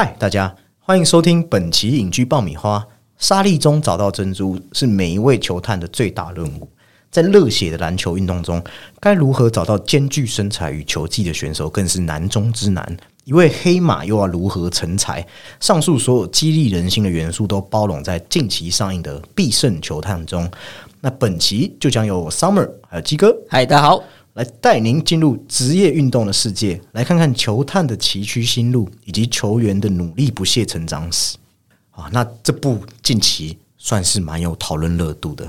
嗨，大家欢迎收听本期隐居爆米花。沙粒中找到珍珠是每一位球探的最大任务。在热血的篮球运动中，该如何找到兼具身材与球技的选手，更是难中之难。一位黑马又要如何成才？上述所有激励人心的元素都包容在近期上映的《必胜球探》中。那本期就将由 Summer 还有鸡哥，嗨，大家好，来带您进入职业运动的世界，来看看球探的崎岖心路，以及球员的努力不懈成长史。啊，那这部近期算是蛮有讨论热度的。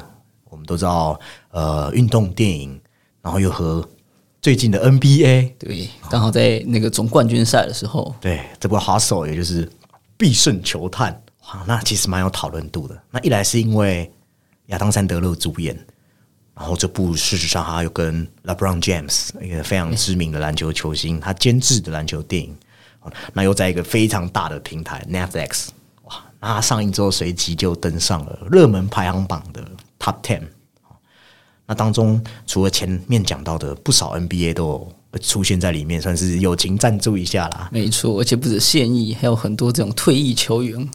我们都知道，呃，运动电影，然后又和最近的 NBA，对，刚好在那个总冠军赛的时候，对这部《Hustle》也就是《必胜球探》，哇，那其实蛮有讨论度的。那一来是因为亚当·山德勒主演，然后这部事实上他又跟 LeBron James 一个非常知名的篮球球星，他监制的篮球电影，那又在一个非常大的平台 Netflix，哇，那它上映之后随即就登上了热门排行榜的 Top Ten。那当中除了前面讲到的不少 NBA 都有出现在里面，算是友情赞助一下啦。没错，而且不止现役，还有很多这种退役球员。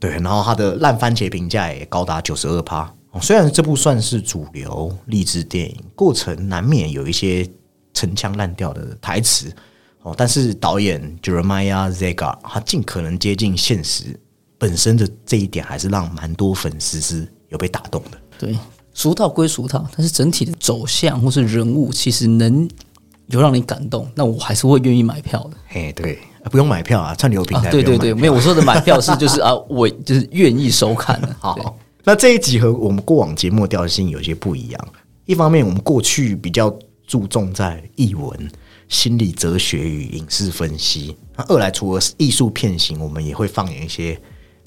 对，然后他的烂番茄评价也高达九十二趴。虽然这部算是主流励志电影，过程难免有一些陈腔滥调的台词哦，但是导演 Jeremiah Zagar 他尽可能接近现实本身的这一点，还是让蛮多粉丝是有被打动的。对，俗套归俗套，但是整体的走向或是人物，其实能有让你感动，那我还是会愿意买票的。嘿，对，不用买票啊，串流平台。对对对，没有我说的买票是就是 啊，我就是愿意收看的。好。那这一集和我们过往节目调性有些不一样。一方面，我们过去比较注重在译文、心理哲学与影视分析；那二来，除了艺术片型，我们也会放眼一些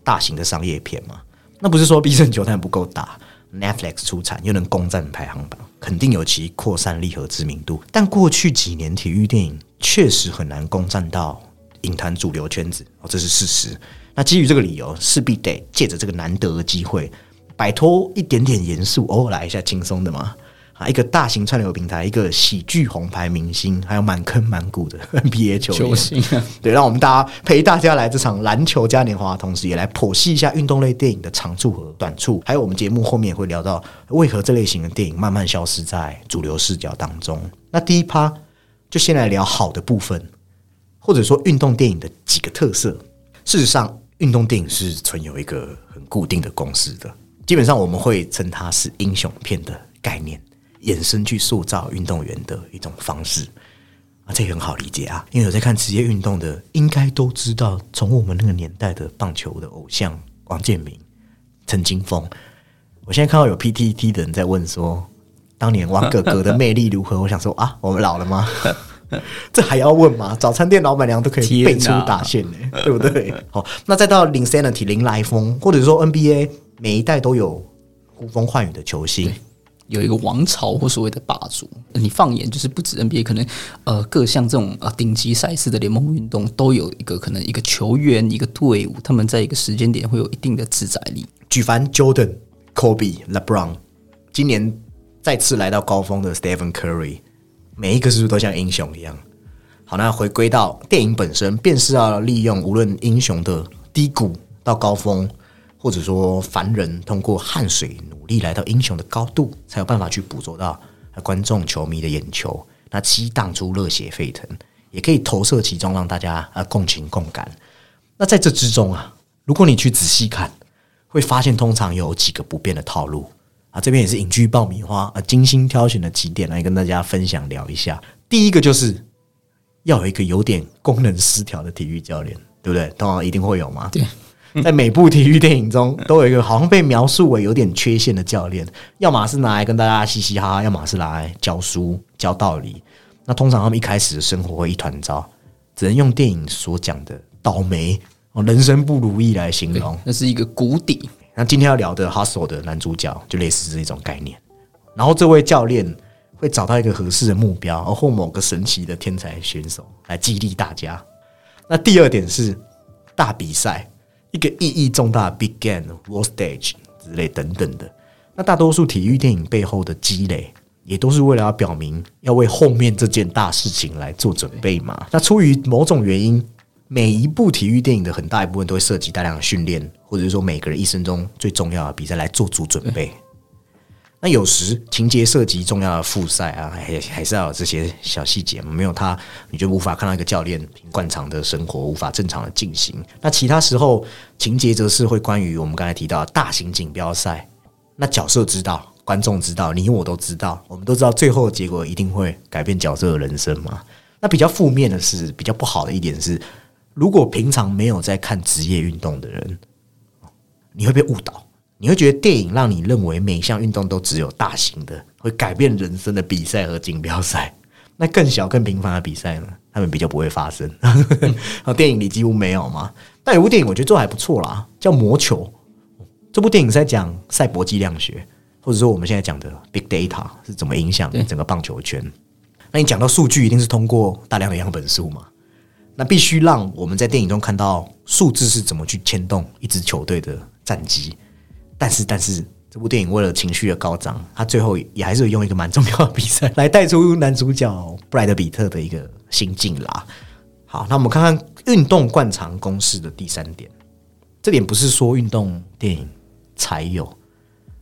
大型的商业片嘛。那不是说《必胜球探》不够大，Netflix 出产又能攻占排行榜，肯定有其扩散力和知名度。但过去几年，体育电影确实很难攻占到影坛主流圈子，哦，这是事实。那基于这个理由，势必得借着这个难得的机会。摆脱一点点严肃，偶尔来一下轻松的嘛。啊，一个大型串流平台，一个喜剧红牌明星，还有满坑满谷的 NBA 球星，对，让我们大家陪大家来这场篮球嘉年华，同时也来剖析一下运动类电影的长处和短处。还有我们节目后面也会聊到，为何这类型的电影慢慢消失在主流视角当中。那第一趴就先来聊好的部分，或者说运动电影的几个特色。事实上，运动电影是存有一个很固定的公式的。基本上我们会称它是英雄片的概念，衍生去塑造运动员的一种方式啊，这很好理解啊，因为有在看职业运动的，应该都知道，从我们那个年代的棒球的偶像王建民、陈金峰，我现在看到有 PTT 的人在问说，当年王哥哥的魅力如何？我想说啊，我们老了吗？这还要问吗？早餐店老板娘都可以背出打线呢，对不对？好，那再到零 sanity 零来风，或者说 NBA。每一代都有呼风唤雨的球星，有一个王朝或所谓的霸主。你放眼就是不止 NBA，可能呃各项这种呃顶级赛事的联盟运动都有一个可能一个球员一个队伍，他们在一个时间点会有一定的自在力。举凡 Jordan、Kobe、LeBron，今年再次来到高峰的 Stephen Curry，每一个是不是都像英雄一样？好，那回归到电影本身，便是要利用无论英雄的低谷到高峰。或者说，凡人通过汗水努力来到英雄的高度，才有办法去捕捉到观众球迷的眼球，那激荡出热血沸腾，也可以投射其中，让大家啊共情共感。那在这之中啊，如果你去仔细看，会发现通常有几个不变的套路啊。这边也是隐居爆米花啊，精心挑选的几点来跟大家分享聊一下。第一个就是要有一个有点功能失调的体育教练，对不对？当然一定会有嘛。对。在每部体育电影中，都有一个好像被描述为有点缺陷的教练，要么是拿来跟大家嘻嘻哈哈，要么是拿来教书教道理。那通常他们一开始的生活会一团糟，只能用电影所讲的倒霉哦，人生不如意来形容。那是一个谷底。那今天要聊的《Hustle》的男主角就类似这种概念。然后这位教练会找到一个合适的目标，或某个神奇的天才选手来激励大家。那第二点是大比赛。一个意义重大的 big game、world stage 之类等等的，那大多数体育电影背后的积累，也都是为了要表明要为后面这件大事情来做准备嘛。那出于某种原因，每一部体育电影的很大一部分都会涉及大量的训练，或者是说每个人一生中最重要的比赛来做足准备。那有时情节涉及重要的复赛啊，还还是要有这些小细节，没有它你就无法看到一个教练惯常的生活无法正常的进行。那其他时候情节则是会关于我们刚才提到的大型锦标赛，那角色知道，观众知道，你我都知道，我们都知道最后的结果一定会改变角色的人生嘛。那比较负面的是，比较不好的一点是，如果平常没有在看职业运动的人，你会被误导。你会觉得电影让你认为每一项运动都只有大型的会改变人生的比赛和锦标赛，那更小更平凡的比赛呢？他们比较不会发生。啊，电影里几乎没有嘛。但有部电影我觉得做还不错啦，叫《魔球》。这部电影是在讲赛博计量学，或者说我们现在讲的 big data 是怎么影响整个棒球圈。那你讲到数据，一定是通过大量的样本数嘛？那必须让我们在电影中看到数字是怎么去牵动一支球队的战绩。但是，但是这部电影为了情绪的高涨，他最后也还是用一个蛮重要的比赛 来带出男主角布莱德比特的一个心境啦。好，那我们看看运动惯常公式的第三点，这点不是说运动电影才有，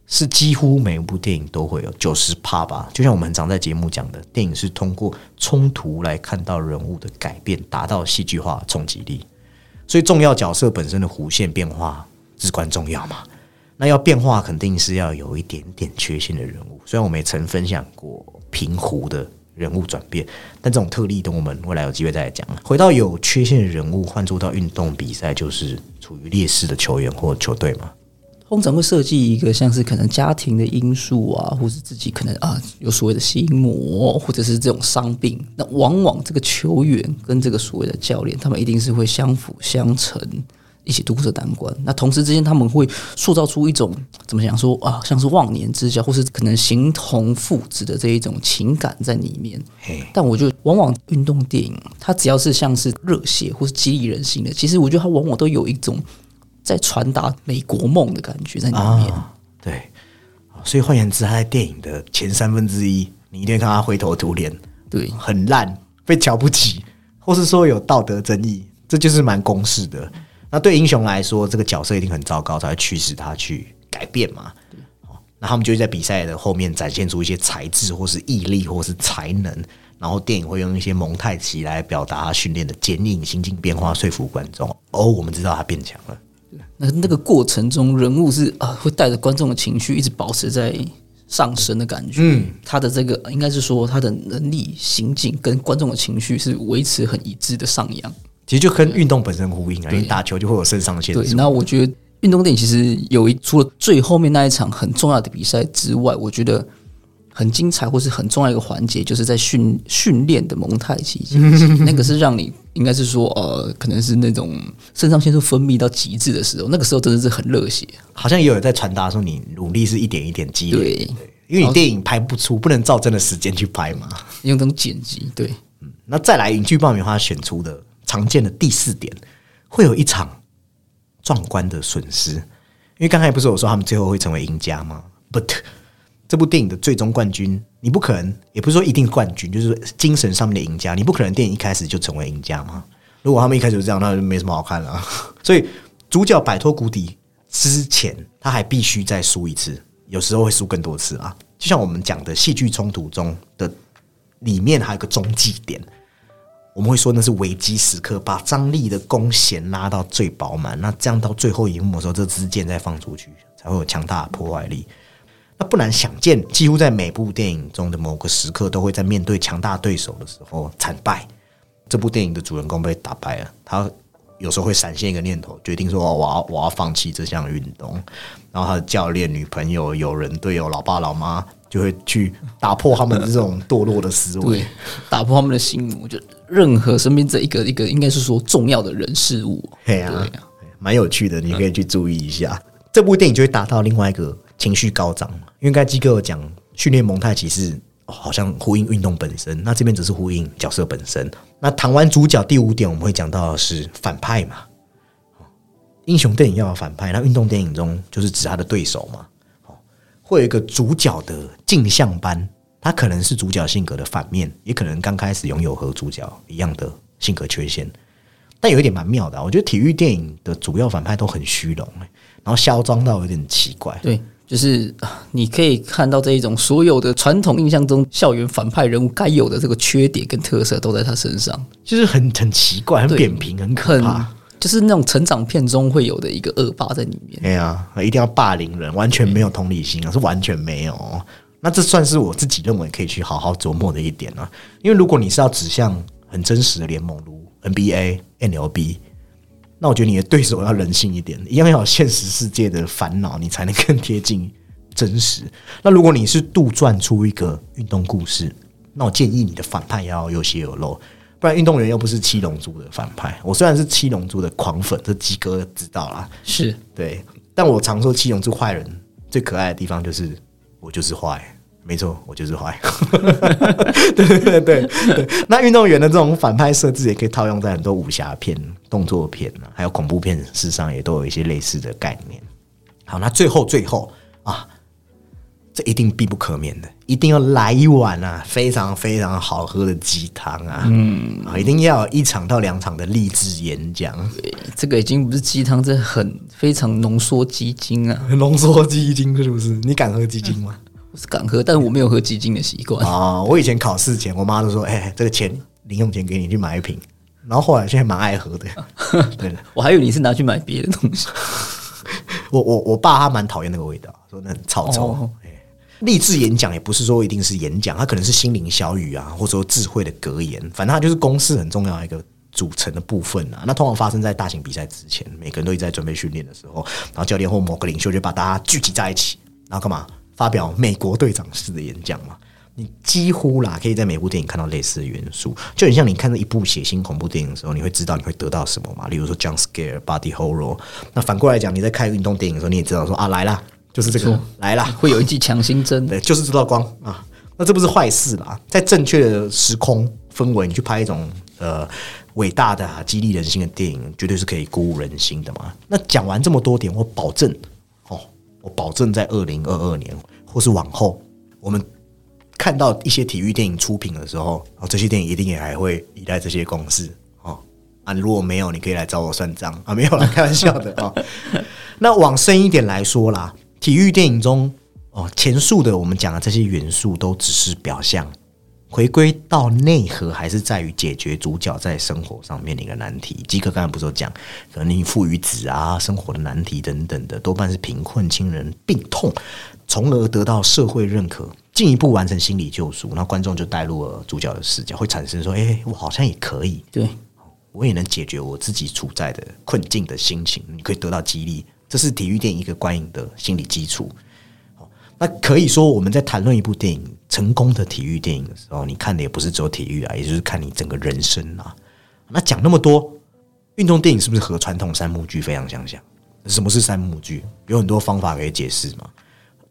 是几乎每一部电影都会有九十趴吧。就像我们常在节目讲的，电影是通过冲突来看到人物的改变，达到戏剧化冲击力。所以，重要角色本身的弧线变化至关重要嘛。那要变化，肯定是要有一点点缺陷的人物。虽然我们也曾分享过平湖的人物转变，但这种特例，等我们未来有机会再来讲。回到有缺陷的人物，换做到运动比赛，就是处于劣势的球员或球队嘛。通常会设计一个像是可能家庭的因素啊，或是自己可能啊有所谓的心魔，或者是这种伤病。那往往这个球员跟这个所谓的教练，他们一定是会相辅相成。一起度过这难关，那同时之间他们会塑造出一种怎么讲说啊，像是忘年之交，或是可能形同父子的这一种情感在里面。但我觉得，往往运动电影它只要是像是热血或是激励人心的，其实我觉得它往往都有一种在传达美国梦的感觉在里面。对，所以换言之，他在电影的前三分之一，你一定看他灰头土脸，对，很烂，被瞧不起，或是说有道德争议，这就是蛮公式的。那对英雄来说，这个角色一定很糟糕，才会驱使他去改变嘛。那他们就会在比赛的后面展现出一些才智，或是毅力，或是才能。然后电影会用一些蒙太奇来表达他训练的坚硬、心境变化，说服观众。哦，我们知道他变强了。那那个过程中，人物是啊，会带着观众的情绪，一直保持在上升的感觉。嗯，他的这个应该是说，他的能力、行径跟观众的情绪是维持很一致的上扬。其实就跟运动本身呼应啊，因为打球就会有肾上腺素。对，那我觉得运动电影其实有一除了最后面那一场很重要的比赛之外，我觉得很精彩或是很重要一个环节，就是在训训练的蒙太奇，那个是让你应该是说呃，可能是那种肾上腺素分泌到极致的时候，那个时候真的是很热血。好像也有人在传达说，你努力是一点一点积累，对，因为你电影拍不出，不能照真的时间去拍嘛，用这种剪辑，对，嗯，那再来影剧爆米花选出的。常见的第四点，会有一场壮观的损失，因为刚才不是我说他们最后会成为赢家吗？But 这部电影的最终冠军，你不可能，也不是说一定冠军，就是精神上面的赢家，你不可能电影一开始就成为赢家吗？如果他们一开始就这样，那就没什么好看了。所以主角摆脱谷底之前，他还必须再输一次，有时候会输更多次啊。就像我们讲的戏剧冲突中的里面，还有个终极点。我们会说那是危机时刻，把张力的弓弦拉到最饱满。那这样到最后一幕的时候，这支箭再放出去，才会有强大的破坏力。那不难想见，几乎在每部电影中的某个时刻，都会在面对强大对手的时候惨败。这部电影的主人公被打败了，他有时候会闪现一个念头，决定说我要我要放弃这项运动。然后他的教练、女朋友、友人、队友、老爸老妈。就会去打破他们这种堕落的思维，打破他们的心魔。就任何身边这一个一个，应该是说重要的人事物，对啊，蛮有趣的，你可以去注意一下。这部电影就会达到另外一个情绪高涨因为该基哥讲训练蒙太奇是好像呼应运动本身，那这边只是呼应角色本身。那谈完主角第五点，我们会讲到的是反派嘛？英雄电影要有反派，那运动电影中就是指他的对手嘛？会有一个主角的镜像班，他可能是主角性格的反面，也可能刚开始拥有和主角一样的性格缺陷。但有一点蛮妙的啊、我觉得体育电影的主要反派都很虚荣、欸，然后嚣张到有点奇怪。对，就是啊你可以看到这一种所有的传统印象中校园反派人物该有的这个缺点跟特色都在他身上，就是很很奇怪，很扁平，很可怕。就是那种成长片中会有的一个恶霸在里面。哎呀，一定要霸凌人，完全没有同理心啊，是完全没有。那这算是我自己认为可以去好好琢磨的一点啊。因为如果你是要指向很真实的联盟，如 NBA、NLB，那我觉得你的对手要人性一点，一样要有现实世界的烦恼，你才能更贴近真实。那如果你是杜撰出一个运动故事，那我建议你的反派也要有血有肉，不然运动员又不是七龙珠的反派。我虽然是七龙珠的狂粉，这鸡哥知道啦。是对，但我常说七龙珠坏人最可爱的地方就是我就是坏，没错，我就是坏。对对对对对，那运动员的这种反派设置也可以套用在很多武侠片、动作片啊，还有恐怖片，事实上也都有一些类似的概念。好，那最后最后啊，这一定必不可免的，一定要来一碗啊，非常非常好喝的鸡汤啊，嗯，啊，一定要有一场到两场的励志演讲。这个已经不是鸡汤，这很非常浓缩鸡精啊！浓缩鸡精是不是？你敢喝鸡精吗？我是敢喝，但我没有喝鸡精的习惯。啊、我以前考试前，我妈都说：“哎、这个钱零用钱给你去买一瓶。”然后后来现在蛮爱喝的。对的，我还以为你是拿去买别的东西。我我我爸他蛮讨厌那个味道，说那很臭臭。励志演讲也不是说一定是演讲，它可能是心灵小语啊，或者说智慧的格言，反正它就是公式很重要的一个组成的部分啊。那通常发生在大型比赛之前，每个人都在准备训练的时候，然后教练或某个领袖就把大家聚集在一起，然后干嘛？发表美国队长式的演讲嘛。你几乎啦，可以在每部电影看到类似的元素，就很像你看到一部血腥恐怖电影的时候，你会知道你会得到什么嘛？例如说 jump scare、body horror。那反过来讲，你在看运动电影的时候，你也知道说啊，来啦，就是这个来啦，会有一剂强心针，对，就是这道光啊。那这不是坏事啦，在正确的时空氛围，你去拍一种呃伟大的、啊、激励人心的电影，绝对是可以鼓舞人心的嘛。那讲完这么多点，我保证哦，我保证在二零二二年或是往后，我们看到一些体育电影出品的时候，哦，这些电影一定也还会依赖这些公式哦。啊，如果没有，你可以来找我算账啊，没有啦，开玩笑的哦。那往深一点来说啦，体育电影中哦，前述的我们讲的这些元素都只是表象，回归到内核还是在于解决主角在生活上面临的难题。基克刚才不是有讲，可能你父与子啊，生活的难题等等的，多半是贫困、亲人病痛，从而得到社会认可，进一步完成心理救赎。那观众就带入了主角的视角，会产生说：“哎、我好像也可以。”对，我也能解决我自己处在的困境的心情，你可以得到激励，这是体育电影一个观影的心理基础。好那可以说我们在谈论一部电影成功的体育电影的时候，你看的也不是只有体育啊，也就是看你整个人生啊。那讲那么多，运动电影是不是和传统三幕剧非常相像？什么是三幕剧？有很多方法可以解释嘛。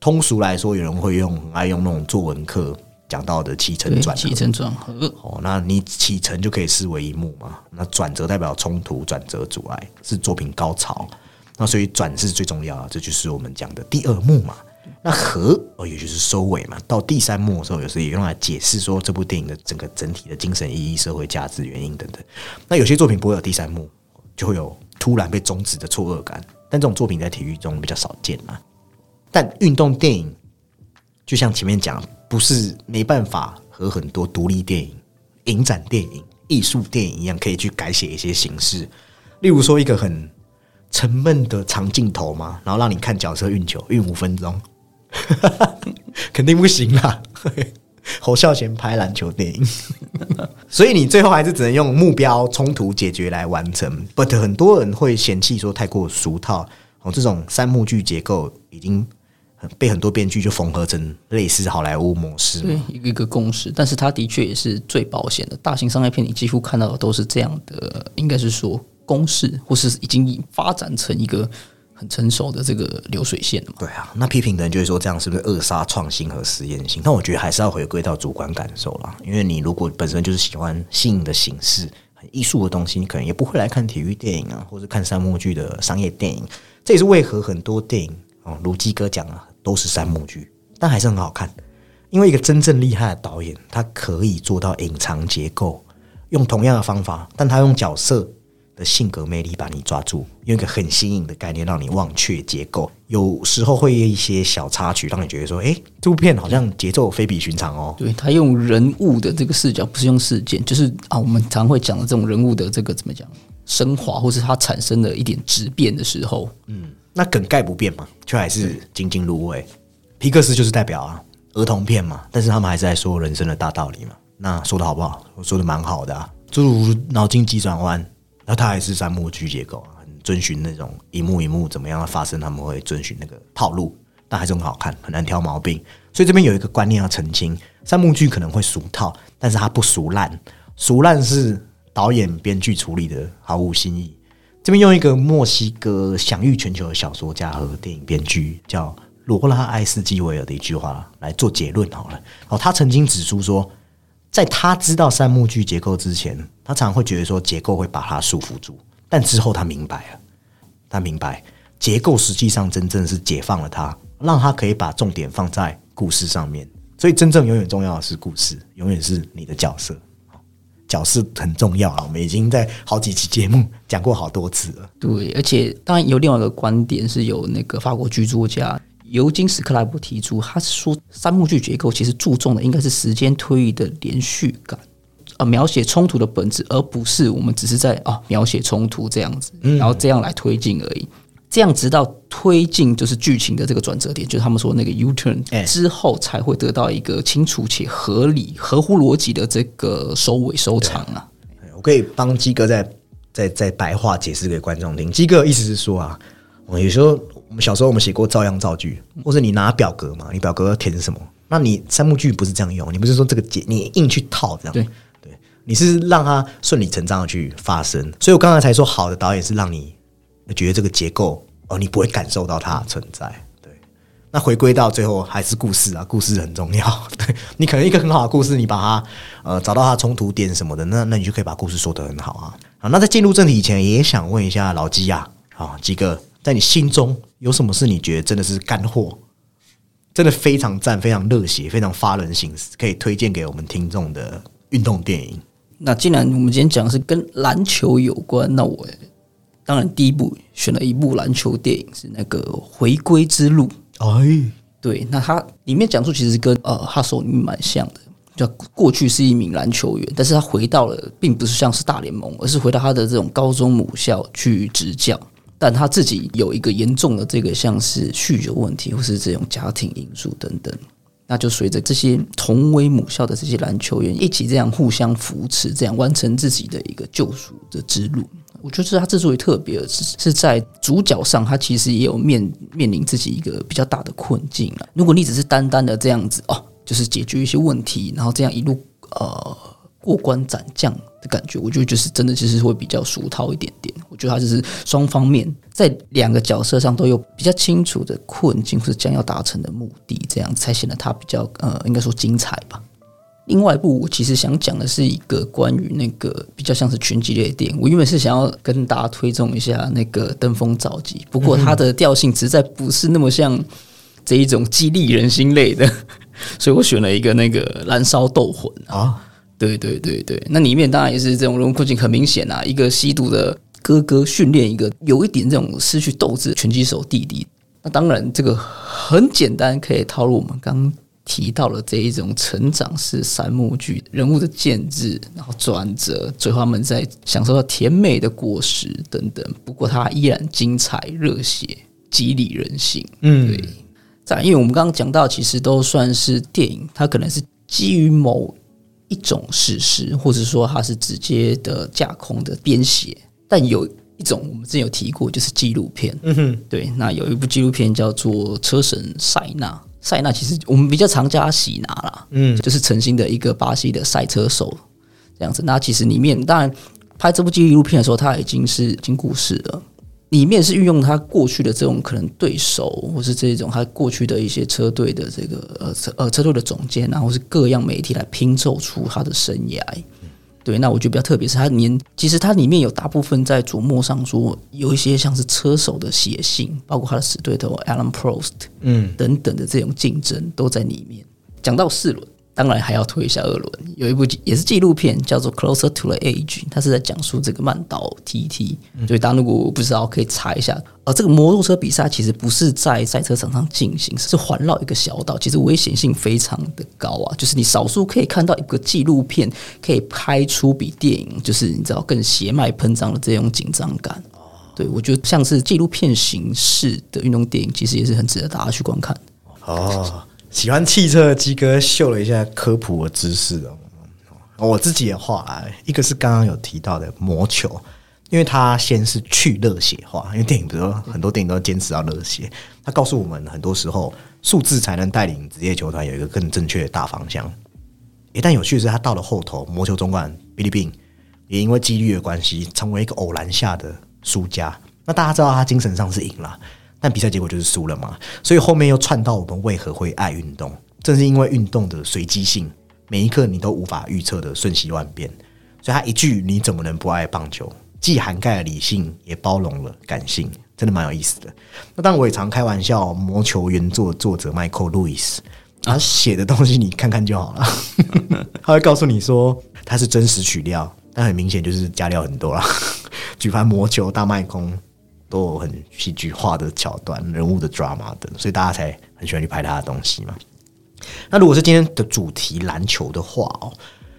通俗来说，有人会用很爱用那种作文课讲到的起承对，转合起承转合，哦，那你起承就可以视为一幕嘛，那转折代表冲突、转折、阻碍，是作品高潮。那所以转是最重要的，这就是我们讲的第二幕嘛。那和哦，也就是收尾嘛。到第三幕的时候，有时也用来解释说这部电影的整个整体的精神意义、社会价值、原因等等。那有些作品不会有第三幕，就会有突然被终止的错愕感，但这种作品在体育中比较少见嘛。但运动电影就像前面讲，不是没办法和很多独立电影、影展电影、艺术电影一样，可以去改写一些形式。例如说，一个很沉闷的长镜头吗，然后让你看角色运球，运五分钟，肯定不行啦。侯孝贤拍篮球电影，所以你最后还是只能用目标冲突解决来完成。But 很多人会嫌弃说太过俗套，哦，这种三幕剧结构已经被很多编剧就缝合成类似好莱坞模式嘛对，一个一个公式，但是它的确也是最保险的。大型商业片你几乎看到的都是这样的，应该是说公式，或是已经发展成一个很成熟的这个流水线了嘛。对啊，那批评的人就会说这样是不是扼杀创新和实验性？但我觉得还是要回归到主观感受啦，因为你如果本身就是喜欢新颖的形式、很艺术的东西，你可能也不会来看体育电影啊，或者看三幕剧的商业电影。这也是为何很多电影哦，如基哥讲啊，都是三幕剧，但还是很好看。因为一个真正厉害的导演，他可以做到隐藏结构，用同样的方法，但他用角色的性格魅力把你抓住，用一个很新颖的概念让你忘却结构。有时候会有一些小插曲，让你觉得说，诶，这部片好像节奏非比寻常哦。对他用人物的这个视角，不是用事件，就是啊，我们常会讲的这种人物的这个怎么讲升华，或是它产生了一点质变的时候，嗯那梗概不变嘛，却还是津津入味。皮克斯就是代表啊儿童片嘛，但是他们还是在说人生的大道理嘛。那说的好不好？我说的蛮好的啊，诸如脑筋急转弯，那它还是三幕剧结构啊，很遵循那种一幕一幕怎么样的发生，他们会遵循那个套路，但还是很好看，很难挑毛病。所以这边有一个观念要澄清：三幕剧可能会俗套，但是它不俗烂，俗烂是导演编剧处理的毫无新意。这边用一个墨西哥享誉全球的小说家和电影编剧叫罗拉·艾斯基维尔的一句话来做结论好了。哦，他曾经指出说，在他知道三幕剧结构之前，他常常会觉得说结构会把他束缚住，但之后他明白了，他明白结构实际上真正是解放了他，让他可以把重点放在故事上面。所以真正永远重要的是故事，永远是你的角色。角色很重要啊！我们已经在好几期节目讲过好多次了。对，而且当然有另外一个观点是有那个法国剧作家尤金·斯克莱伯提出，他是说三幕剧结构其实注重的应该是时间推移的连续感，呃，描写冲突的本质，而不是我们只是在啊描写冲突这样子，然后这样来推进而已。这样直到推进就是剧情的这个转折点，就是他们说那个 U turn 之后，才会得到一个清楚且合理、合乎逻辑的这个收尾收场啊。我可以帮鸡哥再再再白话解释给观众听。鸡哥意思是说啊，我有时候我们小时候我们写过照样造句，或者你拿表格嘛，你表格要填什么？那你三幕剧不是这样用，你不是说这个解你硬去套这样？对对，你是让它顺理成章的去发生。所以我刚才才说，好的导演是让你觉得这个结构哦，你不会感受到它的存在。对，那回归到最后还是故事啊，故事很重要。对你可能一个很好的故事，你把它呃找到它冲突点什么的，那那你就可以把故事说得很好啊。好，那在进入正题以前，也想问一下老鸡呀，啊，鸡哥，在你心中有什么是你觉得真的是干货，真的非常赞、非常热血、非常发人深思，可以推荐给我们听众的运动电影？那既然我们今天讲的是跟篮球有关，那我当然第一部选了一部篮球电影是那个《回归之路》。哎，对，那它里面讲述其实跟呃哈索尼蛮像的，就过去是一名篮球员，但是他回到了并不是像是大联盟，而是回到他的这种高中母校去执教。但他自己有一个严重的这个像是酗酒问题，或是这种家庭因素等等，那就随着这些同为母校的这些篮球员一起这样互相扶持，这样完成自己的一个救赎的之路。我觉得他之所以特别，是是在主角上，他其实也有面面临自己一个比较大的困境啊。如果你只是单单的这样子哦，就是解决一些问题，然后这样一路呃过关斩将的感觉，我觉得就是真的就是会比较俗套一点点。我觉得他就是双方面在两个角色上都有比较清楚的困境或者将要达成的目的，这样才显得他比较呃应该说精彩吧。另外一部我其实想讲的是一个关于那个比较像是群集类的电影。我原本是想要跟大家推崇一下那个《登峰造极》，不过它的调性实在不是那么像这一种激励人心类的，所以我选了一个那个《燃烧斗魂》啊。对对对对，那里面当然也是这种人物困境很明显啊，一个吸毒的哥哥训练一个有一点这种失去斗志的拳击手弟弟。那当然这个很简单，可以套入我们刚。提到的这一种成长式三幕剧人物的建制，然后转折，最后他们在享受到甜美的果实等等。不过它依然精彩、热血、激励人心。嗯，对。在因为我们刚刚讲到，其实都算是电影，它可能是基于某一种事实，或者说它是直接的架空的编写。但有一种我们之前有提过，就是纪录片。嗯哼，对。那有一部纪录片叫做《车神塞纳》。塞纳其实我们比较常叫他喜拿啦，嗯，就是曾经的一个巴西的赛车手这样子。那其实里面当然拍这部纪录片的时候，他已经是已经故事了。里面是运用他过去的这种可能对手，或是这种他过去的一些车队的这个呃车呃车队的总监，然后是各样媒体来拼凑出他的生涯。对，那我觉得比较特别是他年，其实他里面有大部分在琢磨上说，有一些像是车手的写信，包括他的死对头 Alan Prost，嗯，等等的这种竞争都在里面。讲到四轮，当然还要推一下二轮，有一部也是纪录片，叫做《Closer to the Edge》，它是在讲述这个曼岛 TT。所以大家如果不知道，可以查一下。而这个摩托车比赛其实不是在赛车场上进行，是环绕一个小岛，其实危险性非常的高啊。就是你少数可以看到一个纪录片，可以拍出比电影就是你知道更血脉喷张的这种紧张感。对我觉得像是纪录片形式的运动电影，其实也是很值得大家去观看。哦。喜欢汽车的鸡哥秀了一下科普的知识哦。我自己的话，一个是刚刚有提到的魔球，因为它先是去热血化，因为电影比如说很多电影都坚持要热血，它告诉我们很多时候数字才能带领职业球团有一个更正确的大方向。一旦有趣的是，他到了后头魔球总管比利宾也因为几率的关系，成为一个偶然下的输家。那大家知道他精神上是赢了。但比赛结果就是输了嘛，所以后面又串到我们为何会爱运动，正是因为运动的随机性，每一刻你都无法预测的瞬息万变。所以他一句“你怎么能不爱棒球”，既涵盖了理性，也包容了感性，真的蛮有意思的。那当然我也常开玩笑，魔球原作作者 Michael Lewis，他写的东西你看看就好了，他会告诉你说他是真实取料，但很明显就是加料很多了，举凡魔球大卖空。都有很戏剧化的桥段、人物的 drama 等，所以大家才很喜欢去拍他的东西嘛。那如果是今天的主题篮球的话哦，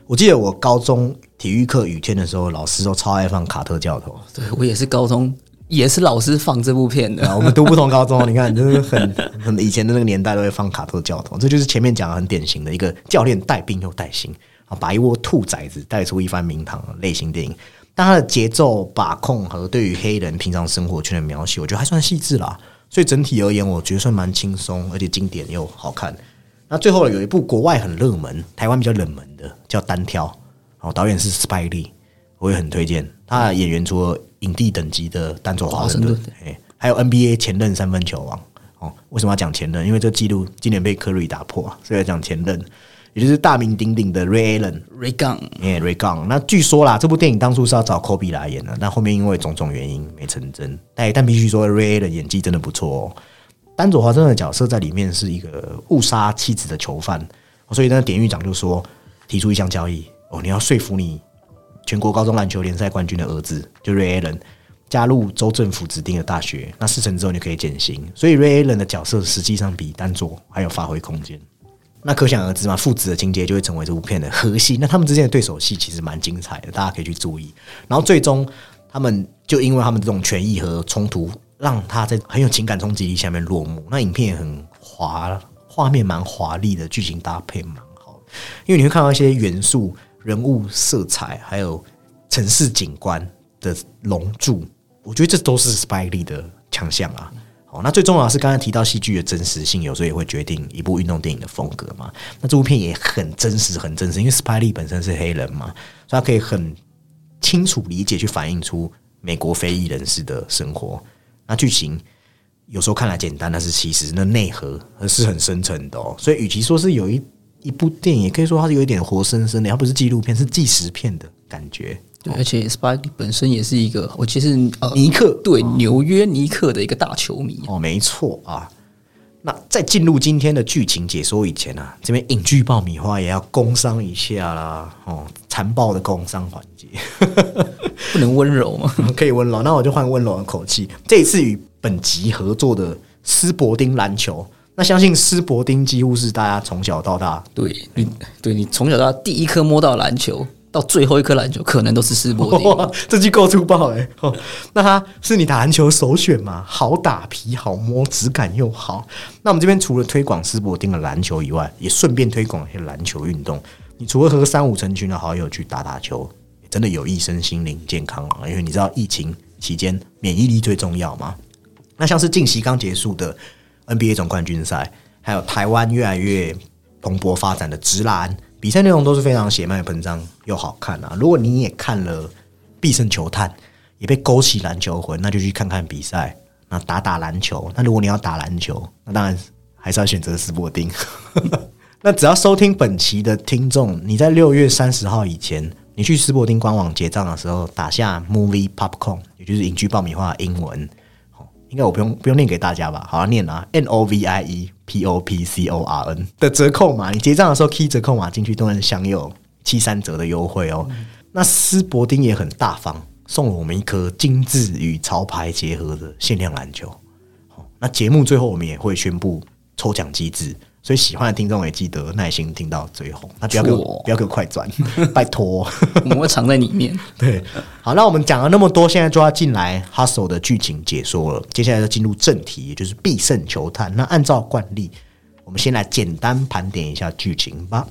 我记得我高中体育课雨天的时候，老师都超爱放卡特教头。对我也是高中，也是老师放这部片的。我们读不同高中，你看，就是很很以前的那个年代都会放卡特教头，这就是前面讲的很典型的一个教练带兵又带薪啊，把一窝兔崽子带出一番名堂类型电影。但它的节奏把控和对于黑人平常生活圈的描写，我觉得还算细致啦。所以整体而言，我觉得算蛮轻松，而且经典又好看。那最后有一部国外很热门、台湾比较冷门的，叫《单挑》，哦，导演是 Spike Lee，我也很推荐。他的演员除了影帝等级的丹佐华盛顿，哎，还有 NBA 前任三分球王。哦，为什么要讲前任？因为这记录今年被科瑞打破啊，所以要讲前任。也就是大名鼎鼎的 Ray Allen，Ray Gun，哎，Ray Gun。那据说啦，这部电影当初是要找 Kobe 来演的，但后面因为种种原因没成真。但但必须说，Ray Allen 演技真的不错哦。丹佐华盛顿的角色在里面是一个误杀妻子的囚犯，所以那典狱长就说提出一项交易哦，你要说服你全国高中篮球联赛冠军的儿子，就 Ray Allen 加入州政府指定的大学，那事成之后你可以减刑。所以 Ray Allen 的角色实际上比丹佐还有发挥空间。那可想而知嘛，父子的情节就会成为这部片的核心。那他们之间的对手戏其实蛮精彩的，大家可以去注意。然后最终他们就因为他们这种权益和冲突，让他在很有情感冲击力下面落幕。那影片也很华，画面蛮华丽的，剧情搭配蛮好。因为你会看到一些元素、人物色彩，还有城市景观的龙柱，我觉得这都是 Spike 的强项啊。那最重要是，刚才提到戏剧的真实性，有时候也会决定一部运动电影的风格嘛。那这部片也很真实，很真实，因为 Spike 本身是黑人嘛，所以他可以很清楚理解去反映出美国非裔人士的生活。那剧情有时候看来简单，但是其实那内核是很深沉的哦。所以，与其说是有一一部电影，也可以说它是有一点活生生的，它不是纪录片，是纪实片的感觉。对，而且 Spike 本身也是一个，我其实呃，尼克对纽约尼克的一个大球迷哦，没错啊。那在进入今天的剧情解说以前啊，这边影剧爆米花也要工商一下啦哦，残暴的工商环节，不能温柔吗？可以温柔，那我就换温柔的口气。这一次与本集合作的斯伯丁篮球，那相信斯伯丁几乎是大家从小到大，对你对你从小到大第一颗摸到篮球。到最后一颗篮球，可能都是斯伯丁。这句够粗暴哎！哦，那他是你打篮球首选吗？好打皮，好摸，质感又好。那我们这边除了推广斯伯丁的篮球以外，也顺便推广一些篮球运动。你除了和三五成群的好友去打打球，真的有益身心灵健康啊！因为你知道疫情期间免疫力最重要嘛。那像是近期刚结束的 NBA 总冠军赛，还有台湾越来越蓬勃发展的直篮。比赛内容都是非常血脉喷张又好看啊！如果你也看了《必胜球探》，也被勾起篮球魂，那就去看看比赛，那打打篮球。那如果你要打篮球，那当然还是要选择斯伯丁。那只要收听本期的听众，你在六月三十号以前，你去斯伯丁官网结账的时候，打下 Movie Popcorn，也就是影剧爆米花英文，应该我不用不用念给大家吧？好好念啊，N O V I E P O P C O R N 的折扣码，你结账的时候 key 折扣码进去都能享有七三折的优惠哦。那斯伯丁也很大方，送了我们一颗精致与潮牌结合的限量篮球。好，那节目最后我们也会宣布抽奖机制，所以喜欢的听众也记得耐心听到最后，那不要给我不要给我快转，拜托。我们会藏在里面。对，好，那我们讲了那么多，现在就要进来 Hustle 的剧情解说了。接下来要进入正题，也就是必胜球探。那按照惯例，我们先来简单盘点一下剧情吧。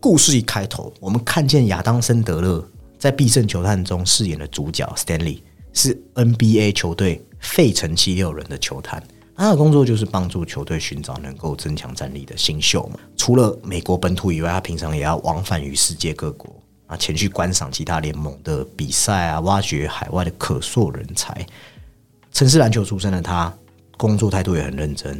故事一开头，我们看见亚当·森德勒在必胜球探中饰演的主角 Stanley 是 NBA 球队费城七六人的球探。他的工作就是帮助球队寻找能够增强战力的新秀嘛。除了美国本土以外，他平常也要往返于世界各国啊，前去观赏其他联盟的比赛啊，挖掘海外的可塑人才。城市篮球出身的他，工作态度也很认真。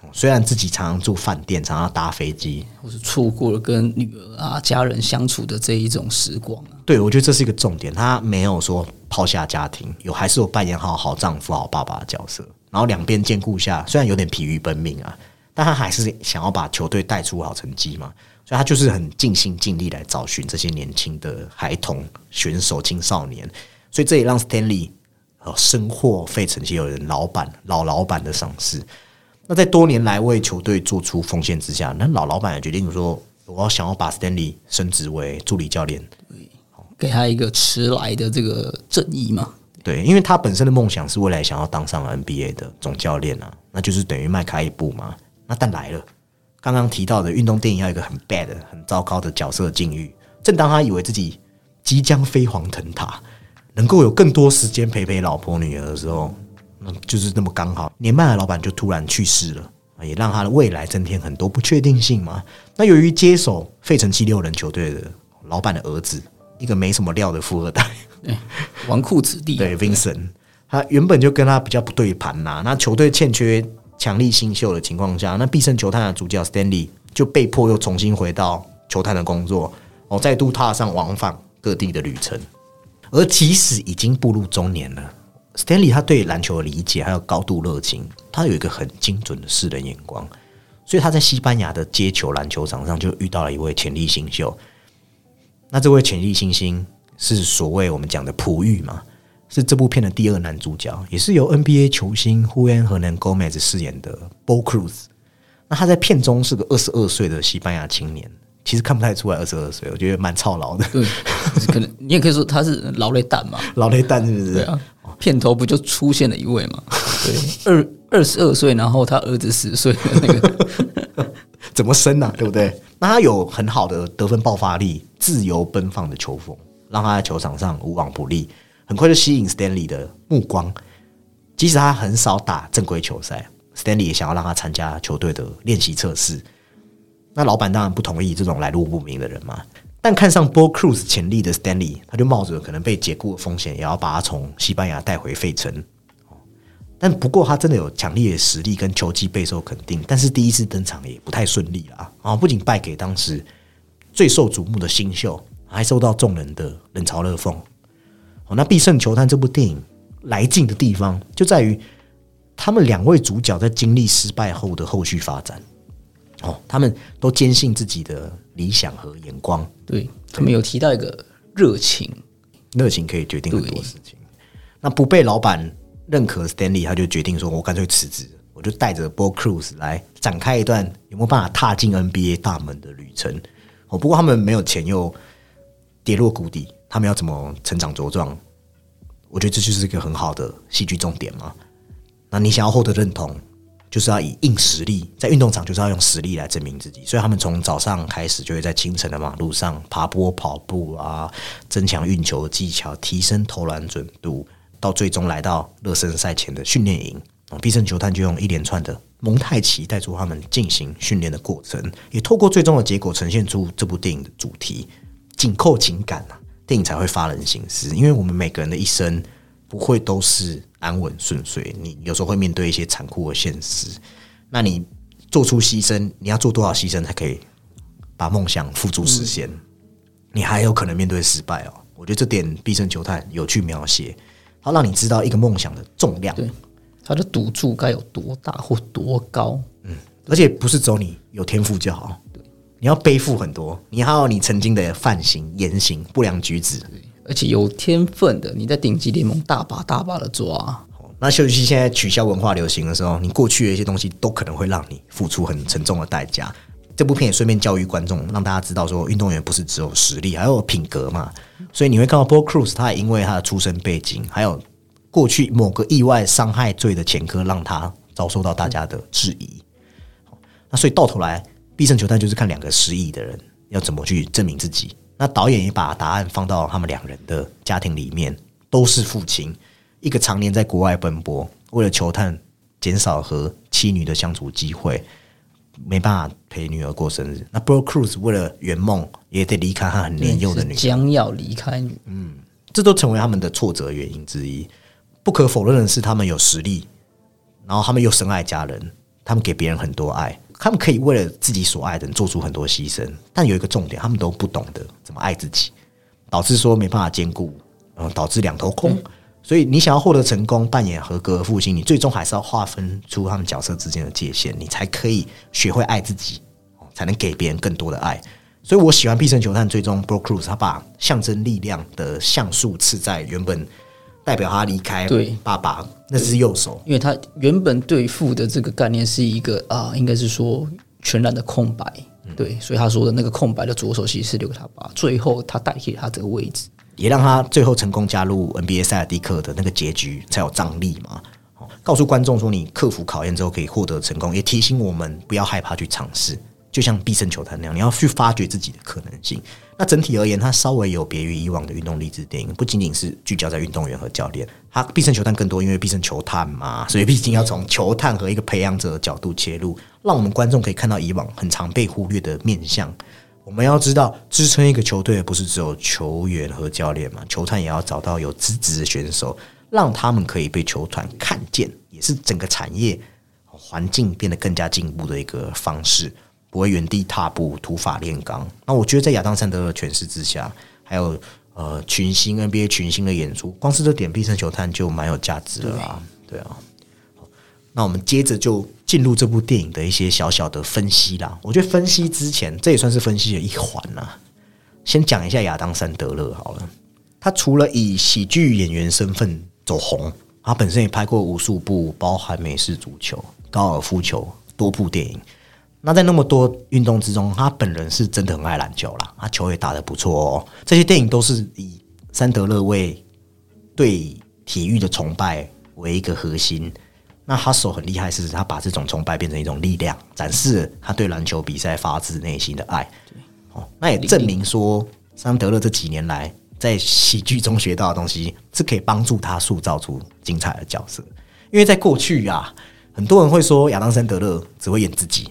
哦虽然自己常常住饭店，常常搭飞机，或是错过了跟女儿啊、家人相处的这一种时光啊。对我觉得这是一个重点。他没有说抛下家庭，有还是有扮演好好丈夫、好爸爸的角色。然后两边兼顾下，虽然有点疲于奔命啊，但他还是想要把球队带出好成绩嘛。所以他就是很尽心尽力来找寻这些年轻的孩童选手、青少年。所以这也让 Stanley 呃深获费城西有人老板老老板的赏识。那在多年来为球队做出奉献之下，那老老板也决定说，我要想要把 Stanley 升职为助理教练。给他一个迟来的这个正义嘛。对，因为他本身的梦想是未来想要当上 NBA 的总教练啊，那就是等于迈开一步嘛。那但来了，刚刚提到的运动电影要一个很 bad、很糟糕的角色境遇。正当他以为自己即将飞黄腾达，能够有更多时间陪陪老婆女儿的时候，那就是那么刚好，年迈的老板就突然去世了，也让他的未来增添很多不确定性嘛。那由于接手费城七六人球队的老板的儿子，一个没什么料的富二代。纨绔子弟，对 Vincent，他原本就跟他比较不对盘呐、那球队欠缺强力新秀的情况下，那必胜球探的主角 Stanley 就被迫又重新回到球探的工作，哦，再度踏上往返各地的旅程。而即使已经步入中年了，Stanley 他对篮球的理解还有高度热情，他有一个很精准的世人眼光，所以他在西班牙的街球篮球场上就遇到了一位潜力新秀。那这位潜力新星是所谓我们讲的璞玉嘛，是这部片的第二男主角，也是由 NBA 球星 Juan Hernan Gomez 饰演的 Bo Cruz。那他在片中是个二十二岁的西班牙青年，其实看不太出来二十二岁，我觉得蛮操劳的，对，可能你也可以说他是劳累蛋嘛。劳累蛋是不是？对啊，片头不就出现了一位嘛？对，二二十二岁，然后他儿子十岁的那个，怎么生啊？对不对？那他有很好的得分爆发力、自由奔放的球风，让他在球场上无往不利，很快就吸引 Stanley 的目光。即使他很少打正规球赛，Stanley 也想要让他参加球队的练习测试。那老板当然不同意这种来路不明的人嘛。但看上 Bo Cruz 潜力的 Stanley，他就冒着可能被解雇的风险，也要把他从西班牙带回费城。但不过他真的有强烈的实力跟球技备受肯定，但是第一次登场也不太顺利啦啊！不仅败给当时最受瞩目的新秀，还受到众人的冷嘲热讽。哦，那《必胜球探》这部电影来劲的地方就在于他们两位主角在经历失败后的后续发展。哦，他们都坚信自己的理想和眼光，对他们有提到一个热情，热情可以决定很多事情。那不被老板认可，Stanley 他就决定说：“我干脆辞职，我就带着 Bo Cruz 来展开一段有没有办法踏进 NBA 大门的旅程。”哦，不过他们没有钱，又跌落谷底，他们要怎么成长茁壮？我觉得这就是一个很好的戏剧重点嘛。那你想要获得认同，就是要以硬实力，在运动场就是要用实力来证明自己。所以他们从早上开始就会在清晨的马路上爬坡、跑步啊，增强运球技巧，提升投篮准度，到最终来到热身赛前的训练营。啊，必胜球探就用一连串的蒙太奇带出他们进行训练的过程，也透过最终的结果呈现出这部电影的主题，紧扣情感啊，电影才会发人省思。因为我们每个人的一生不会都是安稳顺遂，你有时候会面对一些残酷的现实。那你做出牺牲，你要做多少牺牲才可以把梦想付诸实现？你还有可能面对失败哦。我觉得这点必胜球探有去描写，它让你知道一个梦想的重量。对它的赌注该有多大或多高。嗯，而且不是只有你有天赋就好，你要背负很多，你还有你曾经的犯行、言行、不良举止。而且有天分的，你在顶级联盟大把大把的抓。那休息现在取消文化流行的时候，你过去的一些东西都可能会让你付出很沉重的代价。这部片也顺便教育观众，让大家知道说，运动员不是只有实力，还有品格嘛。所以你会看到 Paul Cruz，他也因为他的出身背景，还有过去某个意外伤害罪的前科，让他遭受到大家的质疑。那所以到头来，必胜球探就是看两个失忆的人要怎么去证明自己。那导演也把答案放到他们两人的家庭里面，都是父亲，一个常年在国外奔波，为了球探减少和妻女的相处机会，没办法陪女儿过生日。那 Bro Cruz 为了圆梦，也得离开他很年幼的女儿，将要离开女，嗯这都成为他们的挫折原因之一。不可否认的是，他们有实力，然后他们又深爱家人，他们给别人很多爱，他们可以为了自己所爱的人做出很多牺牲。但有一个重点，他们都不懂得怎么爱自己，导致说没办法兼顾，嗯，导致两头空。所以你想要获得成功，扮演合格的父亲，你最终还是要划分出他们角色之间的界限，你才可以学会爱自己，才能给别人更多的爱。所以我喜欢《必胜球探》最终 Bro Cruz 他把象征力量的像素刺在原本代表他离开对爸爸那只右手，因为他原本对父的这个概念是一个啊，应该是说全然的空白，对，所以他说的那个空白的左手其实是留给他爸，最后他代替他这个位置。也让他最后成功加入 NBA 塞尔蒂克的那个结局才有张力嘛。哦告诉观众说，你克服考验之后可以获得成功，也提醒我们不要害怕去尝试，就像必胜球探那样，你要去发掘自己的可能性。那整体而言，它稍微有别于以往的运动励志电影，不仅仅是聚焦在运动员和教练，它必胜球探更多，因为必胜球探嘛，所以毕竟要从球探和一个培养者的角度切入，让我们观众可以看到以往很常被忽略的面向。我们要知道，支撑一个球队不是只有球员和教练嘛，球探也要找到有资质的选手，让他们可以被球团看见，也是整个产业环境变得更加进步的一个方式，不会原地踏步、土法炼钢。那我觉得在亚当·山德的诠释之下，还有呃群星 NBA 群星的演出，光是这点必胜球探就蛮有价值了啦。对啊，那我们接着就进入这部电影的一些小小的分析啦。我觉得分析之前，这也算是分析的一环啦。先讲一下亚当·山德勒好了，他除了以喜剧演员身份走红，他本身也拍过无数部，包含美式足球、高尔夫球多部电影。那在那么多运动之中，他本人是真的很爱篮球啦，他球也打得不错哦。这些电影都是以山德勒为对体育的崇拜为一个核心。那他手很厉害，是他把这种崇拜变成一种力量，展示了他对篮球比赛发自内心的爱。哦，那也证明说，桑德勒这几年来在喜剧中学到的东西，是可以帮助他塑造出精彩的角色。因为在过去啊，很多人会说亚当·桑德勒只会演自己，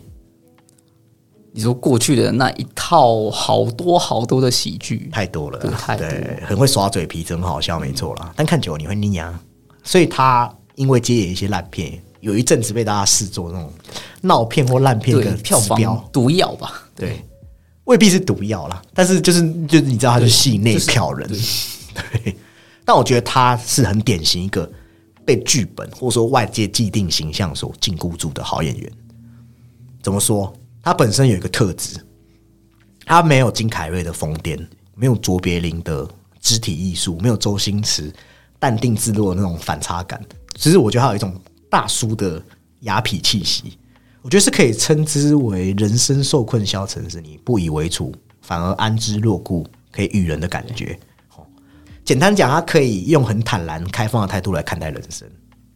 你说过去的那一套好多好多的喜剧，太多了，对太多对，很会耍嘴皮子，很好笑，没错啦。但看久了你会腻啊，所以他因为接演一些烂片，有一阵子被大家视作那种闹片或烂片的票标房毒药吧？对，未必是毒药啦，但是就是就是你知道他是戏内票人，对。但我觉得他是很典型一个被剧本或者说外界既定形象所禁锢住的好演员。怎么说？他本身有一个特质，他没有金凯瑞的疯癫，没有卓别林的肢体艺术，没有周星驰淡定自若的那种反差感。只是我觉得他有一种大叔的雅痞气息。我觉得是可以称之为人生受困消沉时，你不以为处，反而安之若故，可以与人的感觉。哦，简单讲，他可以用很坦然、开放的态度来看待人生，